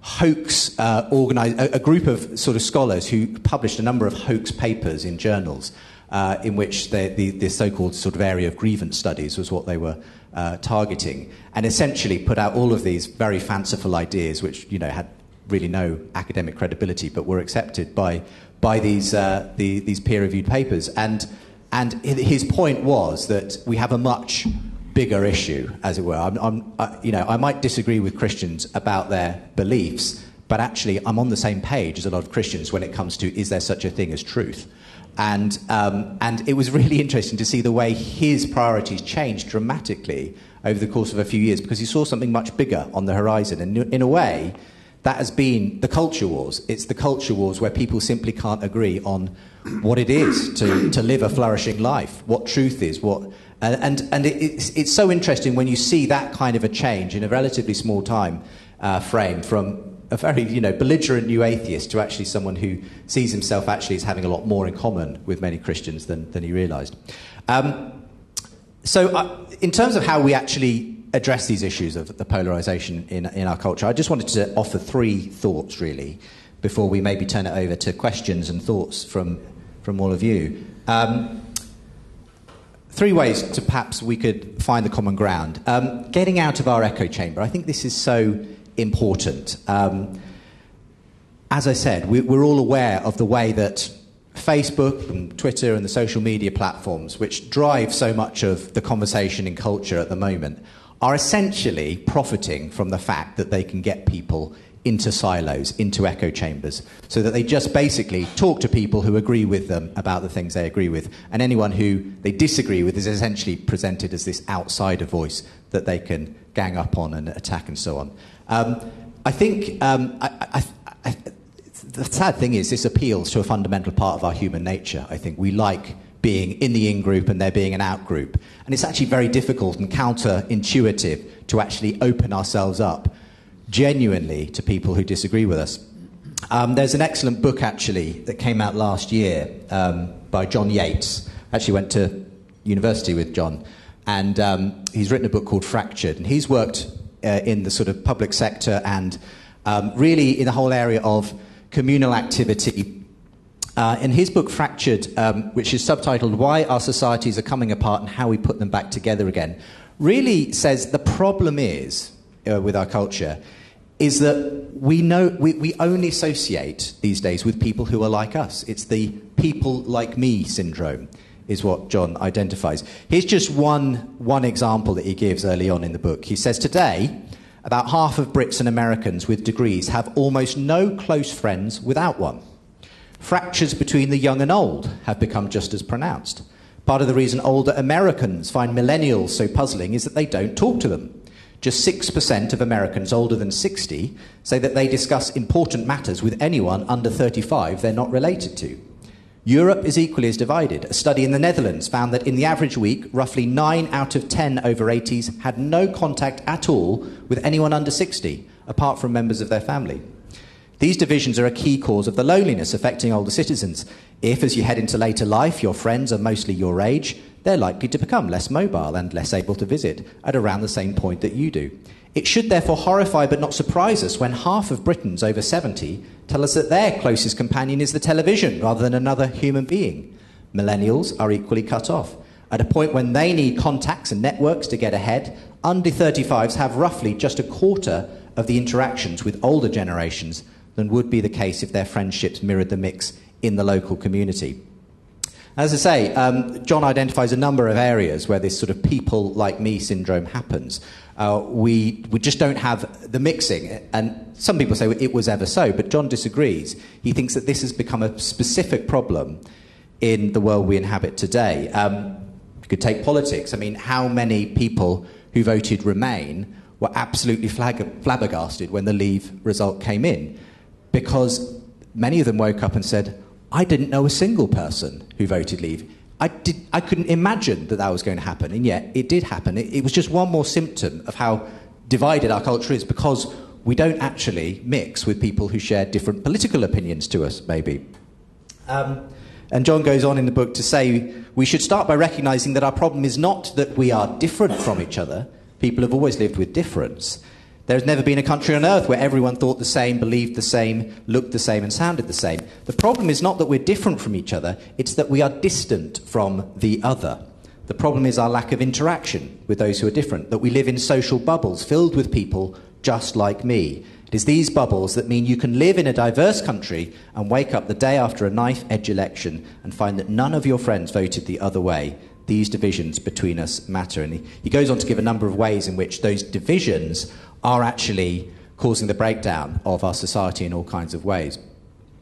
[SPEAKER 1] hoax uh, organized, a, a, group of sort of scholars who published a number of hoax papers in journals uh, in which they, the, so-called sort of area of grievance studies was what they were uh, targeting, and essentially put out all of these very fanciful ideas, which you know had really no academic credibility, but were accepted by by these, uh, the, these peer reviewed papers. And, and his point was that we have a much bigger issue, as it were. I'm, I'm, I, you know, I might disagree with Christians about their beliefs, but actually, I'm on the same page as a lot of Christians when it comes to is there such a thing as truth? And, um, and it was really interesting to see the way his priorities changed dramatically over the course of a few years because he saw something much bigger on the horizon. And in a way, that has been the culture wars. It's the culture wars where people simply can't agree on what it is to, to live a flourishing life, what truth is, what. And, and, and it's, it's so interesting when you see that kind of a change in a relatively small time uh, frame from a very you know, belligerent new atheist to actually someone who sees himself actually as having a lot more in common with many Christians than, than he realized. Um, so, uh, in terms of how we actually address these issues of the polarization in, in our culture, I just wanted to offer three thoughts really before we maybe turn it over to questions and thoughts from, from all of you. Um, three ways to perhaps we could find the common ground. Um, getting out of our echo chamber. I think this is so important. Um, as I said, we, we're all aware of the way that Facebook and Twitter and the social media platforms, which drive so much of the conversation in culture at the moment, are essentially profiting from the fact that they can get people into silos, into echo chambers, so that they just basically talk to people who agree with them about the things they agree with, and anyone who they disagree with is essentially presented as this outsider voice that they can gang up on and attack and so on. Um, I think um, I, I, I, the sad thing is this appeals to a fundamental part of our human nature. I think we like being in the in group and there being an out group, and it's actually very difficult and counterintuitive to actually open ourselves up genuinely to people who disagree with us. Um, there's an excellent book actually that came out last year um, by Jon Yates. Actually, went to university with John, and um, he's written a book called Fractured, and he's worked uh, in the sort of public sector and um, really in the whole area of communal activity. Uh, in his book Fractured, um, which is subtitled "Why Our Societies Are Coming Apart and How We Put Them Back Together Again," really says the problem is uh, with our culture is that we know we, we only associate these days with people who are like us. It's the people like me syndrome, is what Jon identifies. Here's just one, one example that he gives early on in the book. He says, Today, about half of Brits and Americans with degrees have almost no close friends without one. Fractures between the young and old have become just as pronounced. Part of the reason older Americans find millennials so puzzling is that they don't talk to them. Just 6% of Americans older than 60 say that they discuss important matters with anyone under 35 they're not related to. Europe is equally as divided. A study in the Netherlands found that in the average week, roughly 9 out of 10 over 80s had no contact at all with anyone under 60, apart from members of their family. These divisions are a key cause of the loneliness affecting older citizens. If, as you head into later life, your friends are mostly your age, they're likely to become less mobile and less able to visit at around the same point that you do. It should therefore horrify but not surprise us when half of Britons over 70 tell us that their closest companion is the television rather than another human being. Millennials are equally cut off. At a point when they need contacts and networks to get ahead, under 35s have roughly just a quarter of the interactions with older generations than would be the case if their friendships mirrored the mix in the local community. As I say, um, Jon identifies a number of areas where this sort of people like me syndrome happens. Uh, we, we just don't have the mixing. And some people say it was ever so, but Jon disagrees. He thinks that this has become a specific problem in the world we inhabit today. Um, you could take politics. I mean, how many people who voted Remain were absolutely flag- flabbergasted when the Leave result came in? Because many of them woke up and said, I didn't know a single person who voted Leave. I, did, I couldn't imagine that that was going to happen, and yet it did happen. It, it was just one more symptom of how divided our culture is because we don't actually mix with people who share different political opinions to us, maybe. Um, and Jon goes on in the book to say we should start by recognizing that our problem is not that we are different from each other. People have always lived with difference. There's never been a country on earth where everyone thought the same, believed the same, looked the same, and sounded the same. The problem is not that we're different from each other, it's that we are distant from the other. The problem is our lack of interaction with those who are different, that we live in social bubbles filled with people just like me. It is these bubbles that mean you can live in a diverse country and wake up the day after a knife edge election and find that none of your friends voted the other way. These divisions between us matter. And he goes on to give a number of ways in which those divisions are actually causing the breakdown of our society in all kinds of ways.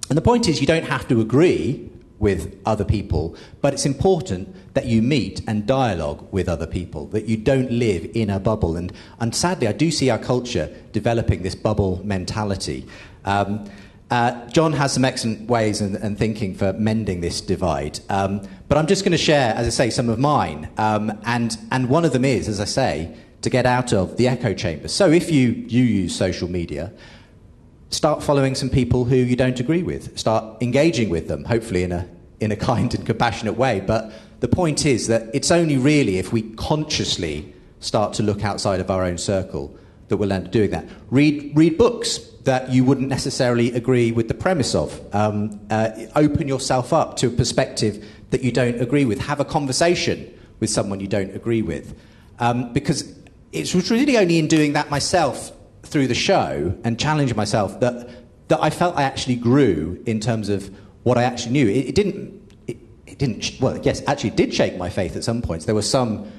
[SPEAKER 1] And the point is, you don't have to agree with other people, but it's important that you meet and dialogue with other people, that you don't live in a bubble. And, and sadly, I do see our culture developing this bubble mentality. Um, uh, Jon has some excellent ways and, thinking for mending this divide. Um, but I'm just going to share, as I say, some of mine. Um, and, and one of them is, as I say, to get out of the echo chamber. So if you, you use social media, start following some people who you don't agree with. Start engaging with them, hopefully in a, in a kind and compassionate way. But the point is that it's only really if we consciously start to look outside of our own circle that we'll end up doing that. Read, read books that you wouldn't necessarily agree with the premise of. Um, uh, open yourself up to a perspective that you don't agree with. Have a conversation with someone you don't agree with. Um, because it was really only in doing that myself through the show and challenging myself that, that I felt I actually grew in terms of what I actually knew. It, it didn't, it, it, didn't, well, yes, actually, did shake my faith at some points. There were some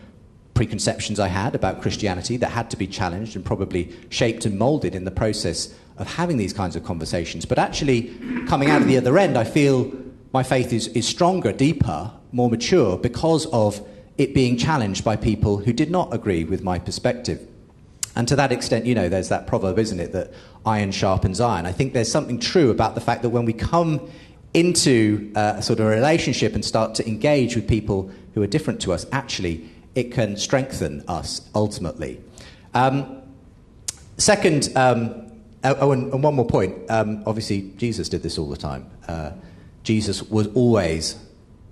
[SPEAKER 1] preconceptions I had about Christianity that had to be challenged and probably shaped and molded in the process of having these kinds of conversations. But actually, coming out of the other end, I feel my faith is, is stronger, deeper, more mature because of it being challenged by people who did not agree with my perspective. And to that extent, you know, there's that proverb, isn't it, that iron sharpens iron. I think there's something true about the fact that when we come into uh, a sort of a relationship and start to engage with people who are different to us, actually, it can strengthen us ultimately. Um, second, um, oh, oh, and, and, one more point. Um, obviously, Jesus did this all the time. Uh, Jesus was always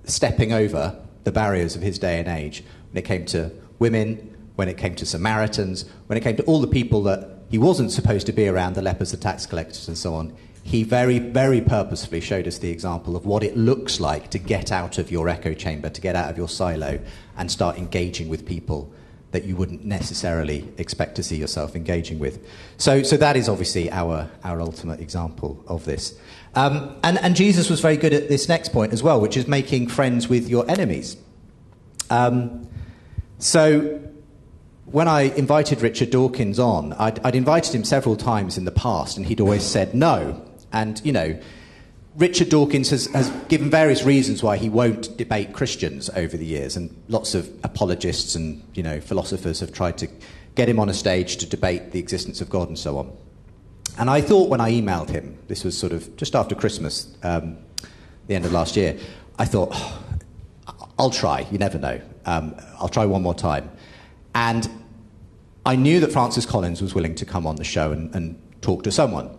[SPEAKER 1] stepping over the barriers of his day and age when it came to women, when it came to Samaritans, when it came to all the people that he wasn't supposed to be around, the lepers, the tax collectors, and so on. He very, very purposefully showed us the example of what it looks like to get out of your echo chamber, to get out of your silo, and start engaging with people that you wouldn't necessarily expect to see yourself engaging with. So, so that is obviously our, our ultimate example of this. Um, and, and Jesus was very good at this next point as well, which is making friends with your enemies. Um, so, when I invited Richard Dawkins on, I'd, I'd invited him several times in the past, and he'd always said no. And, you know, Richard Dawkins has, has, given various reasons why he won't debate Christians over the years, and lots of apologists and you know philosophers have tried to get him on a stage to debate the existence of God and so on. And I thought when I emailed him, this was sort of just after Christmas, um, the end of last year, I thought, oh, I'll try. You never know. Um, I'll try one more time. And I knew that Francis Collins was willing to come on the show and, and talk to someone.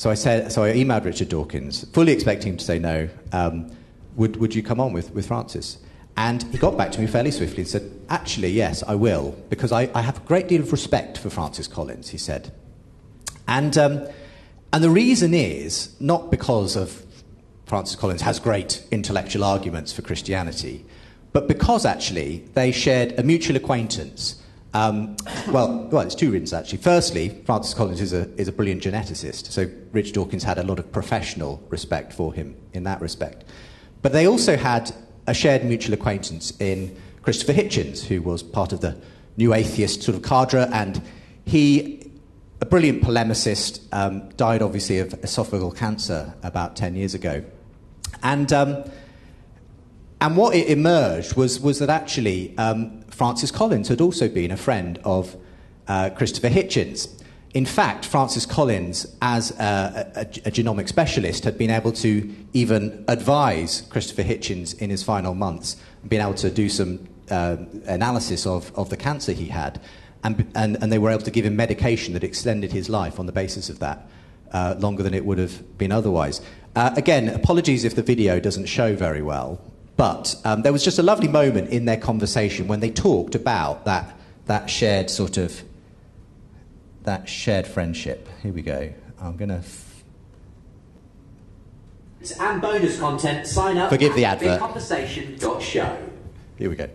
[SPEAKER 1] So I said, so I emailed Richard Dawkins, fully expecting him to say no. Um, would, would you come on with, with Francis? And he got back to me fairly swiftly and said, actually, yes, I will, because I, I have a great deal of respect for Francis Collins, he said. And, um, and the reason is not because of Francis Collins has great intellectual arguments for Christianity, but because actually they shared a mutual acquaintance um, well, well, it's two reasons actually. Firstly, Francis Collins is a, is a brilliant geneticist, so Rich Dawkins had a lot of professional respect for him in that respect. But they also had a shared mutual acquaintance in Christopher Hitchens, who was part of the New Atheist sort of cadre, and he, a brilliant polemicist, um, died obviously of esophageal cancer about 10 years ago. And, um, and what it emerged was, was that actually um, Francis Collins had also been a friend of uh, Christopher Hitchens. In fact, Francis Collins, as a, a, a, genomic specialist, had been able to even advise Christopher Hitchens in his final months, being able to do some uh, analysis of, of the cancer he had. And, and, and, they were able to give him medication that extended his life on the basis of that, uh, longer than it would have been otherwise. Uh, again, apologies if the video doesn't show very well, but um, there was just a lovely moment in their conversation when they talked about that, that shared sort of that shared friendship. Here we go. I'm going to. F-
[SPEAKER 21] and bonus content, sign up
[SPEAKER 1] Forgive the advert.
[SPEAKER 21] bigconversation.show.
[SPEAKER 1] Here we go.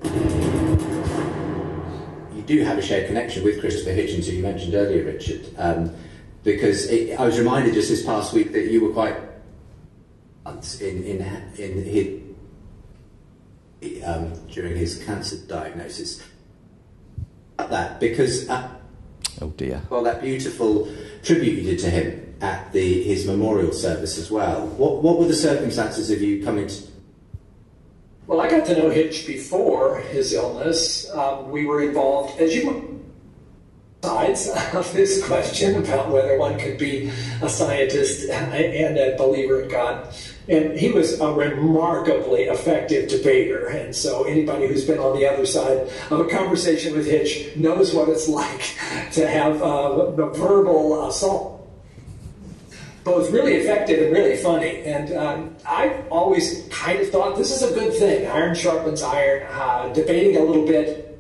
[SPEAKER 1] You do have a shared connection with Christopher Hitchens, who you mentioned earlier, Richard, um, because it, I was reminded just this past week that you were quite in, in, in his, um, during his cancer diagnosis. That because uh, oh dear.
[SPEAKER 21] Well, that beautiful tribute you did to him at the his memorial service as well. What what were the circumstances of you coming to?
[SPEAKER 3] Well, I got to know Hitch before his illness. Um, we were involved, as you sides of this question about whether one could be a scientist and a believer in God. And he was a remarkably effective debater. And so anybody who's been on the other side of a conversation with Hitch knows what it's like to have uh, the verbal assault. Both really effective and really funny. And um, I always kind of thought this is a good thing. Iron sharpens iron. Uh, debating a little bit,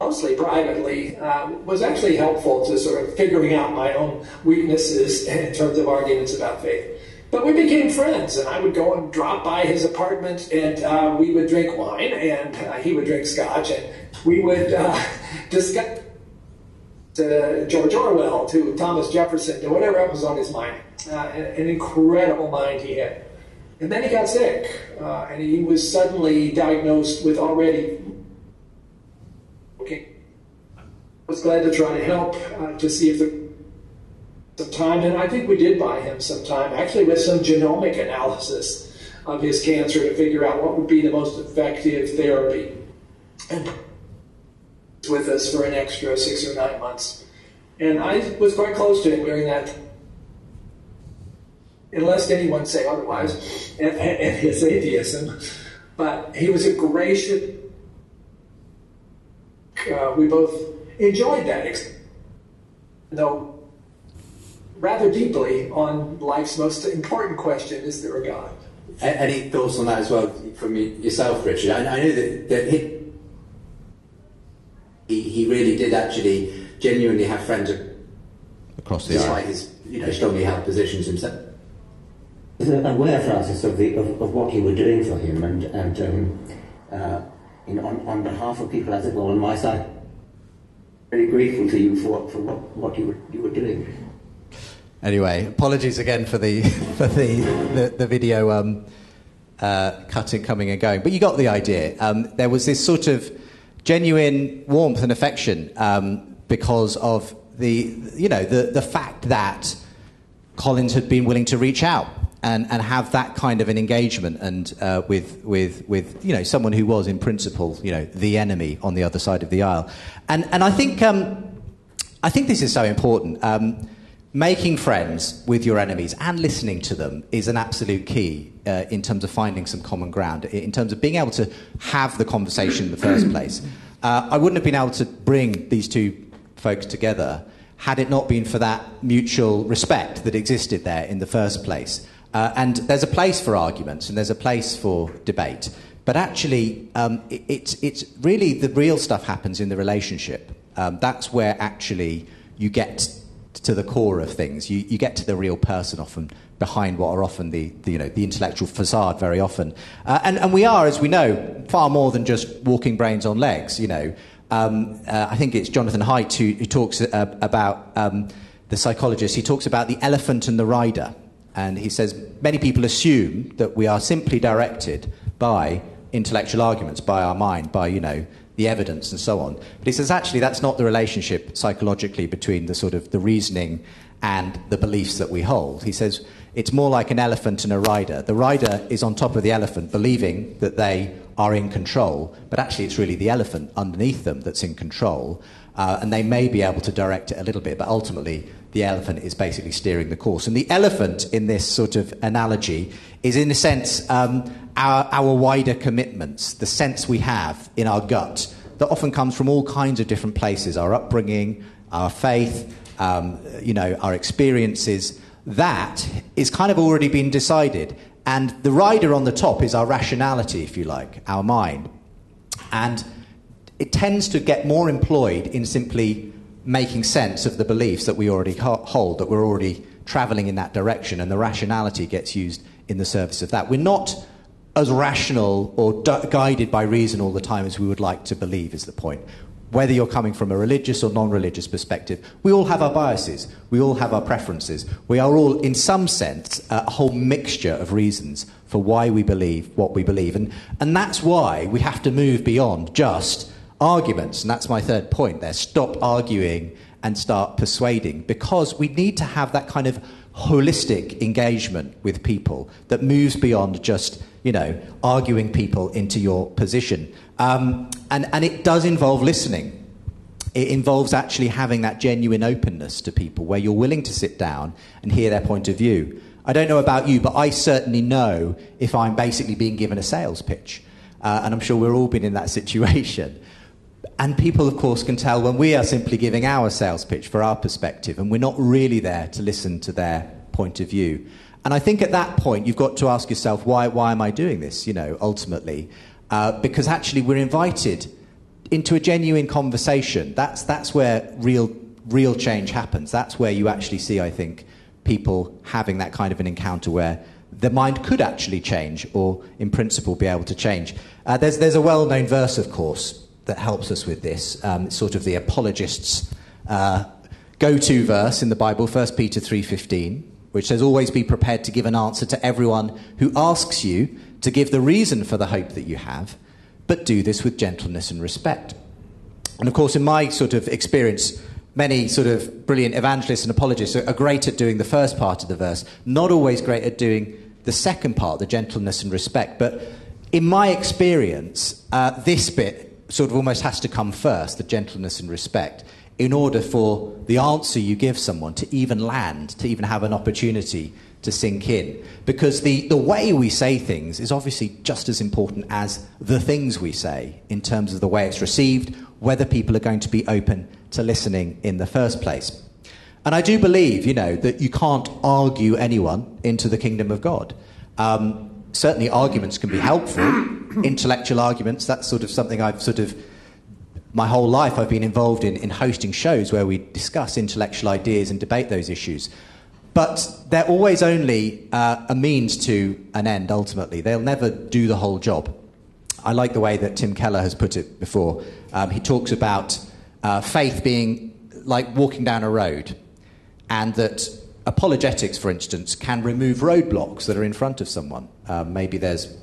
[SPEAKER 3] mostly privately, uh, was actually helpful to sort of figuring out my own weaknesses in terms of arguments about faith. But we became friends, and I would go and drop by his apartment, and uh, we would drink wine, and uh, he would drink scotch, and we would uh, discuss to George Orwell, to Thomas Jefferson, to whatever was on his mind. Uh, an, incredible mind he had. And then he got sick, uh, and he was suddenly diagnosed with already Okay. I was glad to try to help uh, to see if there some time, and I think we did buy him some time, actually with some genomic analysis of his cancer to figure out what would be the most effective therapy. And with us for an extra six or nine months. And I was quite close to him during that, unless anyone say otherwise, and, and his atheism. But he was a gracious, uh, we both enjoyed that, though rather deeply on life's most important question is there a God?
[SPEAKER 21] Any thoughts on that as well from yourself, Richard? I, I know that, that he, he really did actually genuinely have friends
[SPEAKER 1] across the
[SPEAKER 21] despite his you know strongly held positions himself.
[SPEAKER 2] Aware, Francis, of, the, of, of, what you were doing for him, and, and um, uh, in, on, on behalf of people, as it were, on my side, very grateful to you for, for what, what you, were, you were doing.
[SPEAKER 1] Anyway, apologies again for the for the the, the video um, uh, cutting, coming and going, but you got the idea. Um, there was this sort of genuine warmth and affection um, because of the you know the the fact that Collins had been willing to reach out and, and have that kind of an engagement and uh, with with with you know someone who was in principle you know the enemy on the other side of the aisle, and and I think um, I think this is so important. Um, making friends with your enemies and listening to them is an absolute key uh, in terms of finding some common ground, in terms of being able to have the conversation in the first place. Uh, I wouldn't have been able to bring these two folks together had it not been for that mutual respect that existed there in the first place. Uh, and there's a place for arguments and there's a place for debate. But actually, um, it, it's, it's really the real stuff happens in the relationship. Um, that's where actually you get to the core of things. You, you get to the real person often behind what are often the, the you know, the intellectual facade very often. Uh, and, and we are, as we know, far more than just walking brains on legs, you know. Um, uh, I think it's Jonathan Haidt who, who talks uh, about um, the psychologist. He talks about the elephant and the rider. And he says many people assume that we are simply directed by intellectual arguments, by our mind, by, you know, the evidence and so on. But he says actually that's not the relationship psychologically between the sort of the reasoning and the beliefs that we hold. He says it's more like an elephant and a rider. The rider is on top of the elephant, believing that they are in control, but actually it's really the elephant underneath them that's in control. Uh, and they may be able to direct it a little bit, but ultimately the elephant is basically steering the course. And the elephant in this sort of analogy is, in a sense, um, our, our wider commitments, the sense we have in our gut that often comes from all kinds of different places our upbringing, our faith, um, you know, our experiences. That is kind of already been decided. And the rider on the top is our rationality, if you like, our mind. And it tends to get more employed in simply making sense of the beliefs that we already hold, that we're already traveling in that direction, and the rationality gets used in the service of that. We're not as rational or guided by reason all the time as we would like to believe, is the point. Whether you're coming from a religious or non religious perspective, we all have our biases, we all have our preferences. We are all, in some sense, a whole mixture of reasons for why we believe what we believe. And, and that's why we have to move beyond just arguments. And that's my third point there. Stop arguing and start persuading because we need to have that kind of holistic engagement with people that moves beyond just you know arguing people into your position. Um, and, and it does involve listening. It involves actually having that genuine openness to people where you're willing to sit down and hear their point of view. I don't know about you but i certainly know if i'm basically being given a sales pitch. Uh, and i'm sure we've all been in that situation and people, of course, can tell when we are simply giving our sales pitch for our perspective and we're not really there to listen to their point of view. And I think at that point, you've got to ask yourself, why, why am I doing this, you know, ultimately? Uh, because actually, we're invited into a genuine conversation. That's, that's where real, real change happens. That's where you actually see, I think, people having that kind of an encounter where the mind could actually change or, in principle, be able to change. Uh, there's, there's a well known verse, of course, that helps us with this. Um, sort of the apologists' uh, go-to verse in the Bible, 1 Peter 3:15, which says, "Always be prepared to give an answer to everyone who asks you to give the reason for the hope that you have, but do this with gentleness and respect." And of course, in my sort of experience, many sort of brilliant evangelists and apologists are, are great at doing the first part of the verse, not always great at doing the second part, the gentleness and respect. But in my experience, uh, this bit sort of almost has to come first, the gentleness and respect, in order for the answer you give someone to even land, to even have an opportunity to sink in. Because the, the way we say things is obviously just as important as the things we say in terms of the way it's received, whether people are going to be open to listening in the first place. And I do believe, you know, that you can't argue anyone into the kingdom of God. Um, certainly, arguments can be helpful, intellectual arguments. That's sort of something I've sort of my whole life I've been involved in, in hosting shows where we discuss intellectual ideas and debate those issues. But they're always only uh, a means to an end, ultimately. They'll never do the whole job. I like the way that Tim Keller has put it before. Um, he talks about uh, faith being like walking down a road, and that apologetics, for instance, can remove roadblocks that are in front of someone. Um, maybe there's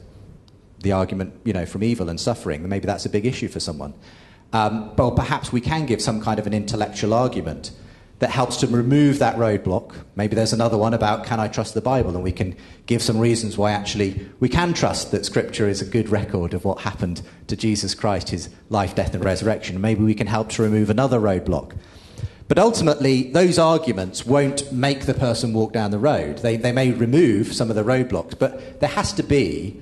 [SPEAKER 1] the argument, you know, from evil and suffering. Maybe that's a big issue for someone. Um, but perhaps we can give some kind of an intellectual argument that helps to remove that roadblock. Maybe there's another one about can I trust the Bible, and we can give some reasons why actually we can trust that Scripture is a good record of what happened to Jesus Christ, his life, death, and resurrection. Maybe we can help to remove another roadblock. But ultimately, those arguments won't make the person walk down the road. They, they may remove some of the roadblocks, but there has to be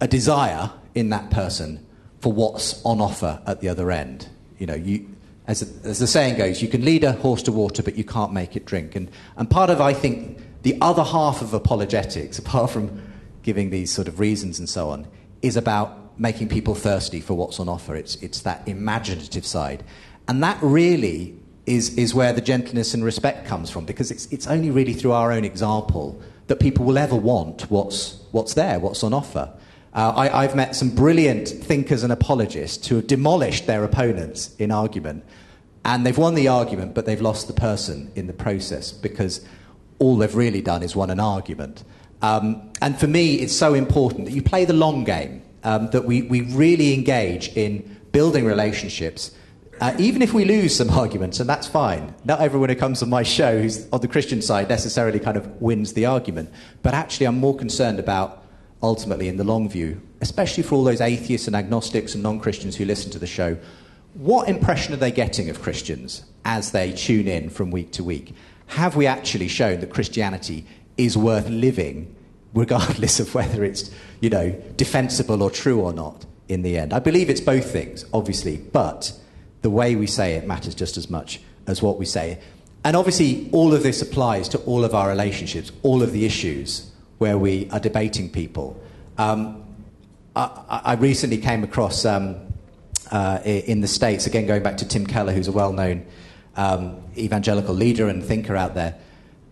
[SPEAKER 1] a desire in that person for what's on offer at the other end. You know, you, as, as the saying goes, you can lead a horse to water, but you can't make it drink. And, and part of, I think, the other half of apologetics, apart from giving these sort of reasons and so on, is about making people thirsty for what's on offer. It's, it's that imaginative side. And that really is, is where the gentleness and respect comes from, because it's, it's only really through our own example that people will ever want what's, what's there, what's on offer. Uh, I, have met some brilliant thinkers and apologists who have demolished their opponents in argument, and they've won the argument, but they've lost the person in the process because all they've really done is won an argument. Um, and for me, it's so important that you play the long game, um, that we, we really engage in building relationships. Uh, even if we lose some arguments, and that's fine. Not everyone who comes on my show who's on the Christian side necessarily kind of wins the argument. But actually, I'm more concerned about ultimately in the long view, especially for all those atheists and agnostics and non Christians who listen to the show, what impression are they getting of Christians as they tune in from week to week? Have we actually shown that Christianity is worth living, regardless of whether it's, you know, defensible or true or not in the end? I believe it's both things, obviously, but the way we say it matters just as much as what we say. And obviously, all of this applies to all of our relationships, all of the issues where we are debating people. Um, I, I, recently came across um, uh, in the States, again going back to Tim Keller, who's a well known um, evangelical leader and thinker out there.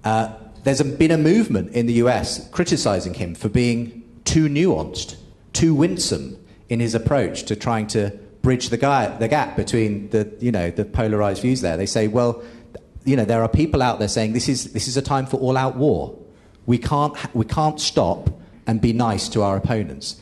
[SPEAKER 1] Uh, there's a, been a movement in the US criticizing him for being too nuanced, too winsome in his approach to trying to bridge the, guy, the gap between the, you know, the polarized views there. They say, well, you know, there are people out there saying this is, this is a time for all out war. We can't, we can't stop and be nice to our opponents.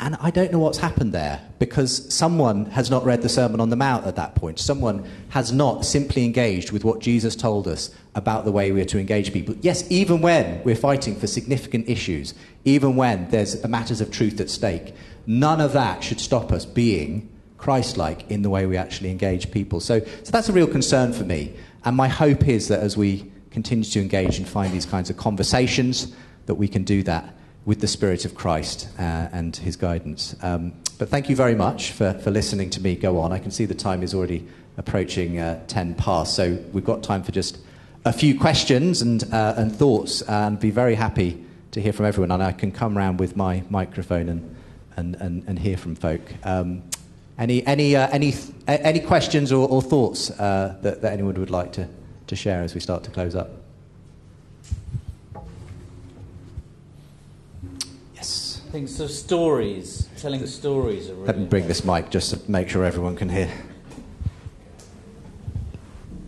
[SPEAKER 1] And I don't know what's happened there because someone has not read the Sermon on the Mount at that point. Someone has not simply engaged with what Jesus told us about the way we are to engage people. Yes, even when we're fighting for significant issues, even when there's matters of truth at stake, none of that should stop us being Christ like in the way we actually engage people. So, so that's a real concern for me. And my hope is that as we continue to engage and find these kinds of conversations, that we can do that with the Spirit of Christ uh, and His guidance. Um, but thank you very much for, for listening to me go on. I can see the time is already approaching uh, 10 past, so we've got time for just a few questions and, uh, and thoughts, and be very happy to hear from everyone. And I can come round with my microphone and, and, and, and hear from folk. Um, any, any, uh, any, any questions or, or thoughts uh, that, that anyone would like to, to share as we start to close up? Yes.
[SPEAKER 22] I think so. Stories, telling stories are really.
[SPEAKER 1] Let me bring this mic just to make sure everyone can hear.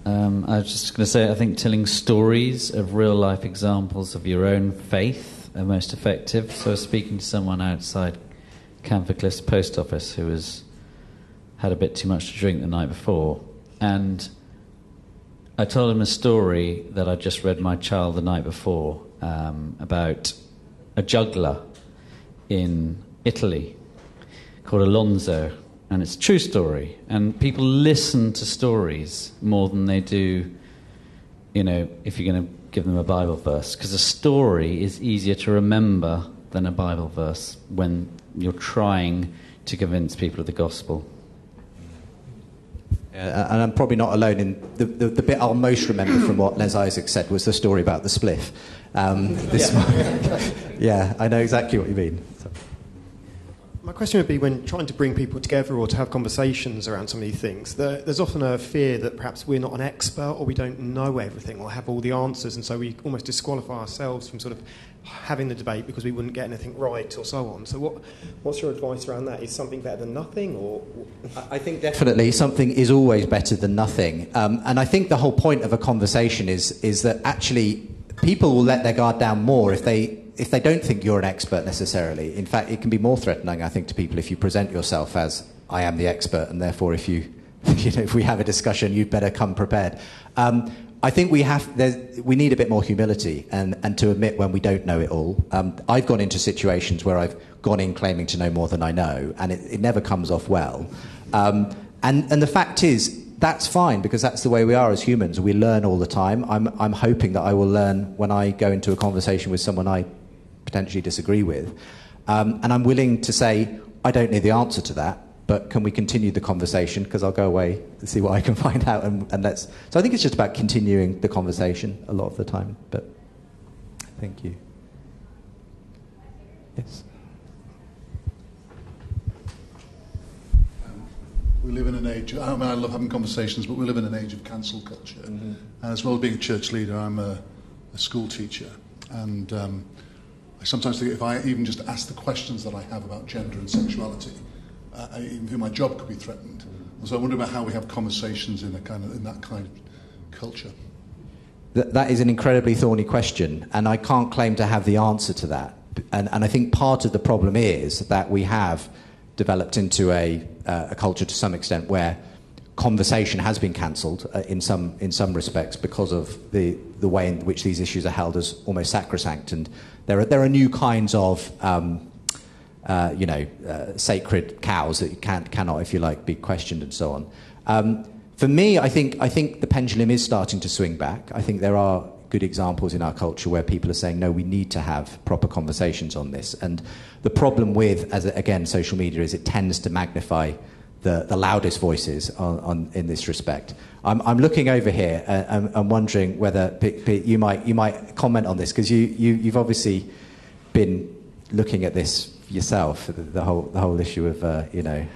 [SPEAKER 22] Um, I was just going to say, I think telling stories of real life examples of your own faith are most effective. So, speaking to someone outside Canford Cliffs post office who was had a bit too much to drink the night before. And I told him a story that I just read my child the night before um, about a juggler in Italy called Alonso. And it's a true story. And people listen to stories more than they do, you know, if you're going to give them a Bible verse. Because a story is easier to remember than a Bible verse when you're trying to convince people of the gospel.
[SPEAKER 1] Yeah, and I'm probably not alone in the, the, the, bit I'll most remember from what Les Isaac said was the story about the spliff. Um, this yeah. yeah, I know exactly what you mean. So.
[SPEAKER 17] My question would be when trying to bring people together or to have conversations around some of these things, there, there's often a fear that perhaps we're not an expert or we don't know everything or have all the answers, and so we almost disqualify ourselves from sort of having the debate because we wouldn't get anything right or so on. So, what, what's your advice around that? Is something better than nothing, or
[SPEAKER 1] I think definitely something is always better than nothing. Um, and I think the whole point of a conversation is is that actually people will let their guard down more if they if they don't think you're an expert necessarily. In fact, it can be more threatening, I think, to people if you present yourself as I am the expert, and therefore, if you, you know, if we have a discussion, you'd better come prepared. Um, I think we have we need a bit more humility and, and to admit when we don't know it all. Um, I've gone into situations where I've gone in claiming to know more than I know, and it, it never comes off well. Um, and, and the fact is, that's fine because that's the way we are as humans. We learn all the time. I'm, I'm hoping that I will learn when I go into a conversation with someone I potentially disagree with. Um, and I'm willing to say, I don't know the answer to that, but can we continue the conversation? Because I'll go away and see what I can find out. And, and let's. So I think it's just about continuing the conversation a lot of the time. But thank you. Yes.
[SPEAKER 23] Um, we live in an age, I mean, I love having conversations, but we live in an age of cancel culture. Mm-hmm. And as well as being a church leader, I'm a, a school teacher. And um, I sometimes think if I even just ask the questions that I have about gender and sexuality, I even feel my job could be threatened. So I wonder about how we have conversations in, a kind of, in that kind of culture.
[SPEAKER 1] That, that is an incredibly thorny question, and I can't claim to have the answer to that. And, and I think part of the problem is that we have developed into a, uh, a culture to some extent where conversation has been cancelled uh, in some in some respects because of the the way in which these issues are held as almost sacrosanct, and there are there are new kinds of um, uh, you know, uh, sacred cows that can, cannot, if you like, be questioned and so on. Um, for me, I think, I think the pendulum is starting to swing back. I think there are good examples in our culture where people are saying, no, we need to have proper conversations on this. And the problem with, as again, social media is it tends to magnify the, the loudest voices on, on, in this respect. I'm, I'm looking over here and uh, I'm wondering whether Pete, you, might, you might comment on this because you, you, you've obviously been looking at this yourself, the, the whole the whole issue of uh, you know.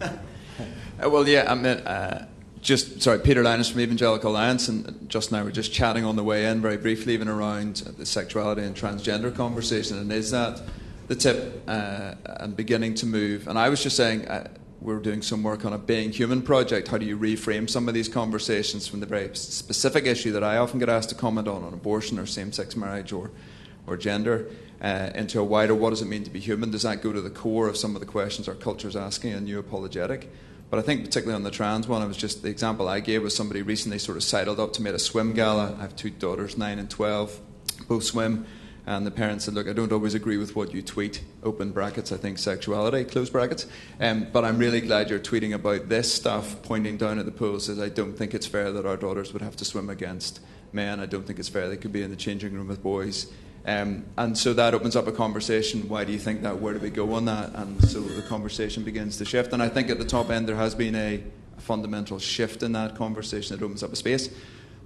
[SPEAKER 24] uh, well, yeah, I mean, uh, just sorry, Peter Lynas from Evangelical Alliance, and just now we're just chatting on the way in very briefly, even around the sexuality and transgender conversation, and is that the tip uh, and beginning to move? And I was just saying. Uh, we're doing some work on a being human project. How do you reframe some of these conversations from the very specific issue that I often get asked to comment on, on abortion or same sex marriage or, or gender? Uh, into a wider what does it mean to be human? Does that go to the core of some of the questions our culture is asking a new apologetic? But I think particularly on the trans one, it was just the example I gave was somebody recently sort of sidled up to me at a swim gala. I have two daughters, nine and twelve, both swim. And the parents said, Look, I don't always agree with what you tweet, open brackets, I think sexuality, close brackets. Um, but I'm really glad you're tweeting about this stuff, pointing down at the pool, says, I don't think it's fair that our daughters would have to swim against men. I don't think it's fair they could be in the changing room with boys. Um, and so that opens up a conversation. Why do you think that? Where do we go on that? And so the conversation begins to shift. And I think at the top end there has been a, a fundamental shift in that conversation that opens up a space.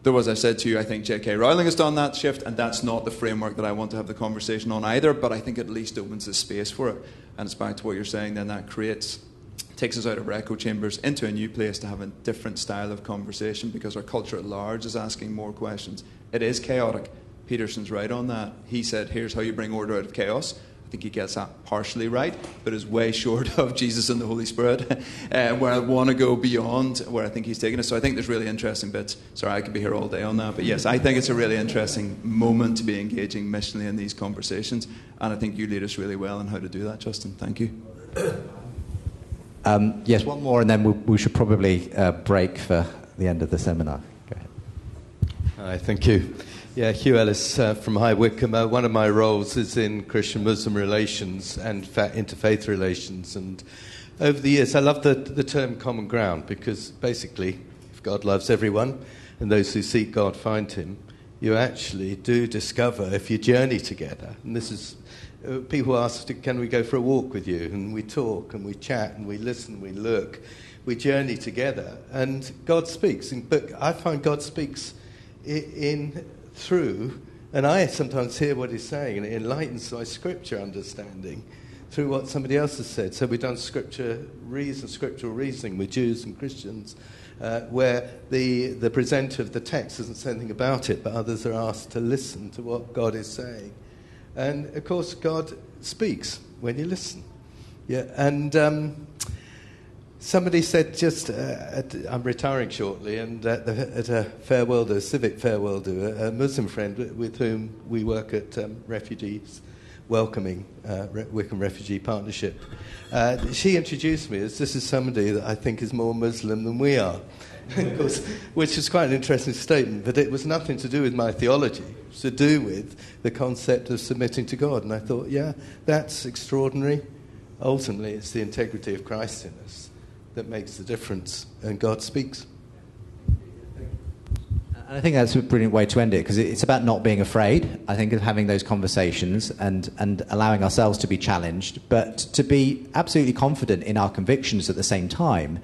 [SPEAKER 24] Though, as I said to you, I think J.K. Rowling has done that shift, and that's not the framework that I want to have the conversation on either. But I think at least opens the space for it. And it's back to what you're saying. Then that creates takes us out of our echo chambers into a new place to have a different style of conversation because our culture at large is asking more questions. It is chaotic Peterson's right on that. He said, here's how you bring order out of chaos. I think he gets that partially right, but is way short of Jesus and the Holy Spirit, uh, where I want to go beyond where I think he's taking us. So I think there's really interesting bits. Sorry, I could be here all day on that, but yes, I think it's a really interesting moment to be engaging missionally in these conversations, and I think you lead us really well in how to do that, Justin. Thank you.
[SPEAKER 1] Um, yes, one more, and then we, we should probably uh, break for the end of the seminar. Go ahead.
[SPEAKER 25] Hi, thank you. Yeah, Hugh Ellis uh, from High Wycombe. Uh, one of my roles is in Christian Muslim relations and fa- interfaith relations. And over the years, I love the, the term common ground because basically, if God loves everyone and those who seek God find Him, you actually do discover if you journey together. And this is, uh, people ask, can we go for a walk with you? And we talk and we chat and we listen, we look, we journey together. And God speaks. But I find God speaks in, in through, and I sometimes hear what he's saying, and it enlightens my scripture understanding through what somebody else has said. So we've done scripture reason, scriptural reasoning with Jews and Christians, uh, where the, the presenter of the text doesn't say anything about it, but others are asked to listen to what God is saying. And of course, God speaks when you listen. Yeah, and um, Somebody said just, uh, at, I'm retiring shortly, and at, the, at a farewell a civic farewell do, a, a, Muslim friend with whom we work at um, refugees welcoming uh, Re- Wycombe Refugee Partnership. Uh, she introduced me as this is somebody that I think is more Muslim than we are, course, which is quite an interesting statement, but it was nothing to do with my theology. It was to do with the concept of submitting to God. And I thought, yeah, that's extraordinary. Ultimately, it's the integrity of Christ in us that makes the difference, and God speaks.
[SPEAKER 1] And I think that's a brilliant way to end it because it's about not being afraid. I think of having those conversations and, and allowing ourselves to be challenged, but to be absolutely confident in our convictions at the same time,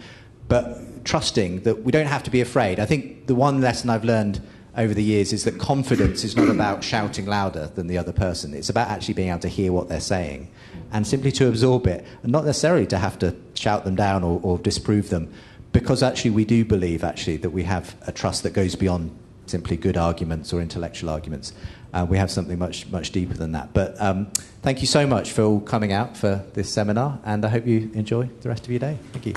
[SPEAKER 1] but trusting that we don't have to be afraid. I think the one lesson I've learned over the years is that confidence is not about shouting louder than the other person, it's about actually being able to hear what they're saying and simply to absorb it, and not necessarily to have to shout them down or, or disprove them, because actually we do believe actually that we have a trust that goes beyond simply good arguments or intellectual arguments. Uh, we have something much much deeper than that. But um, thank you so much for all coming out for this seminar, and I hope you enjoy the rest of your day. Thank you.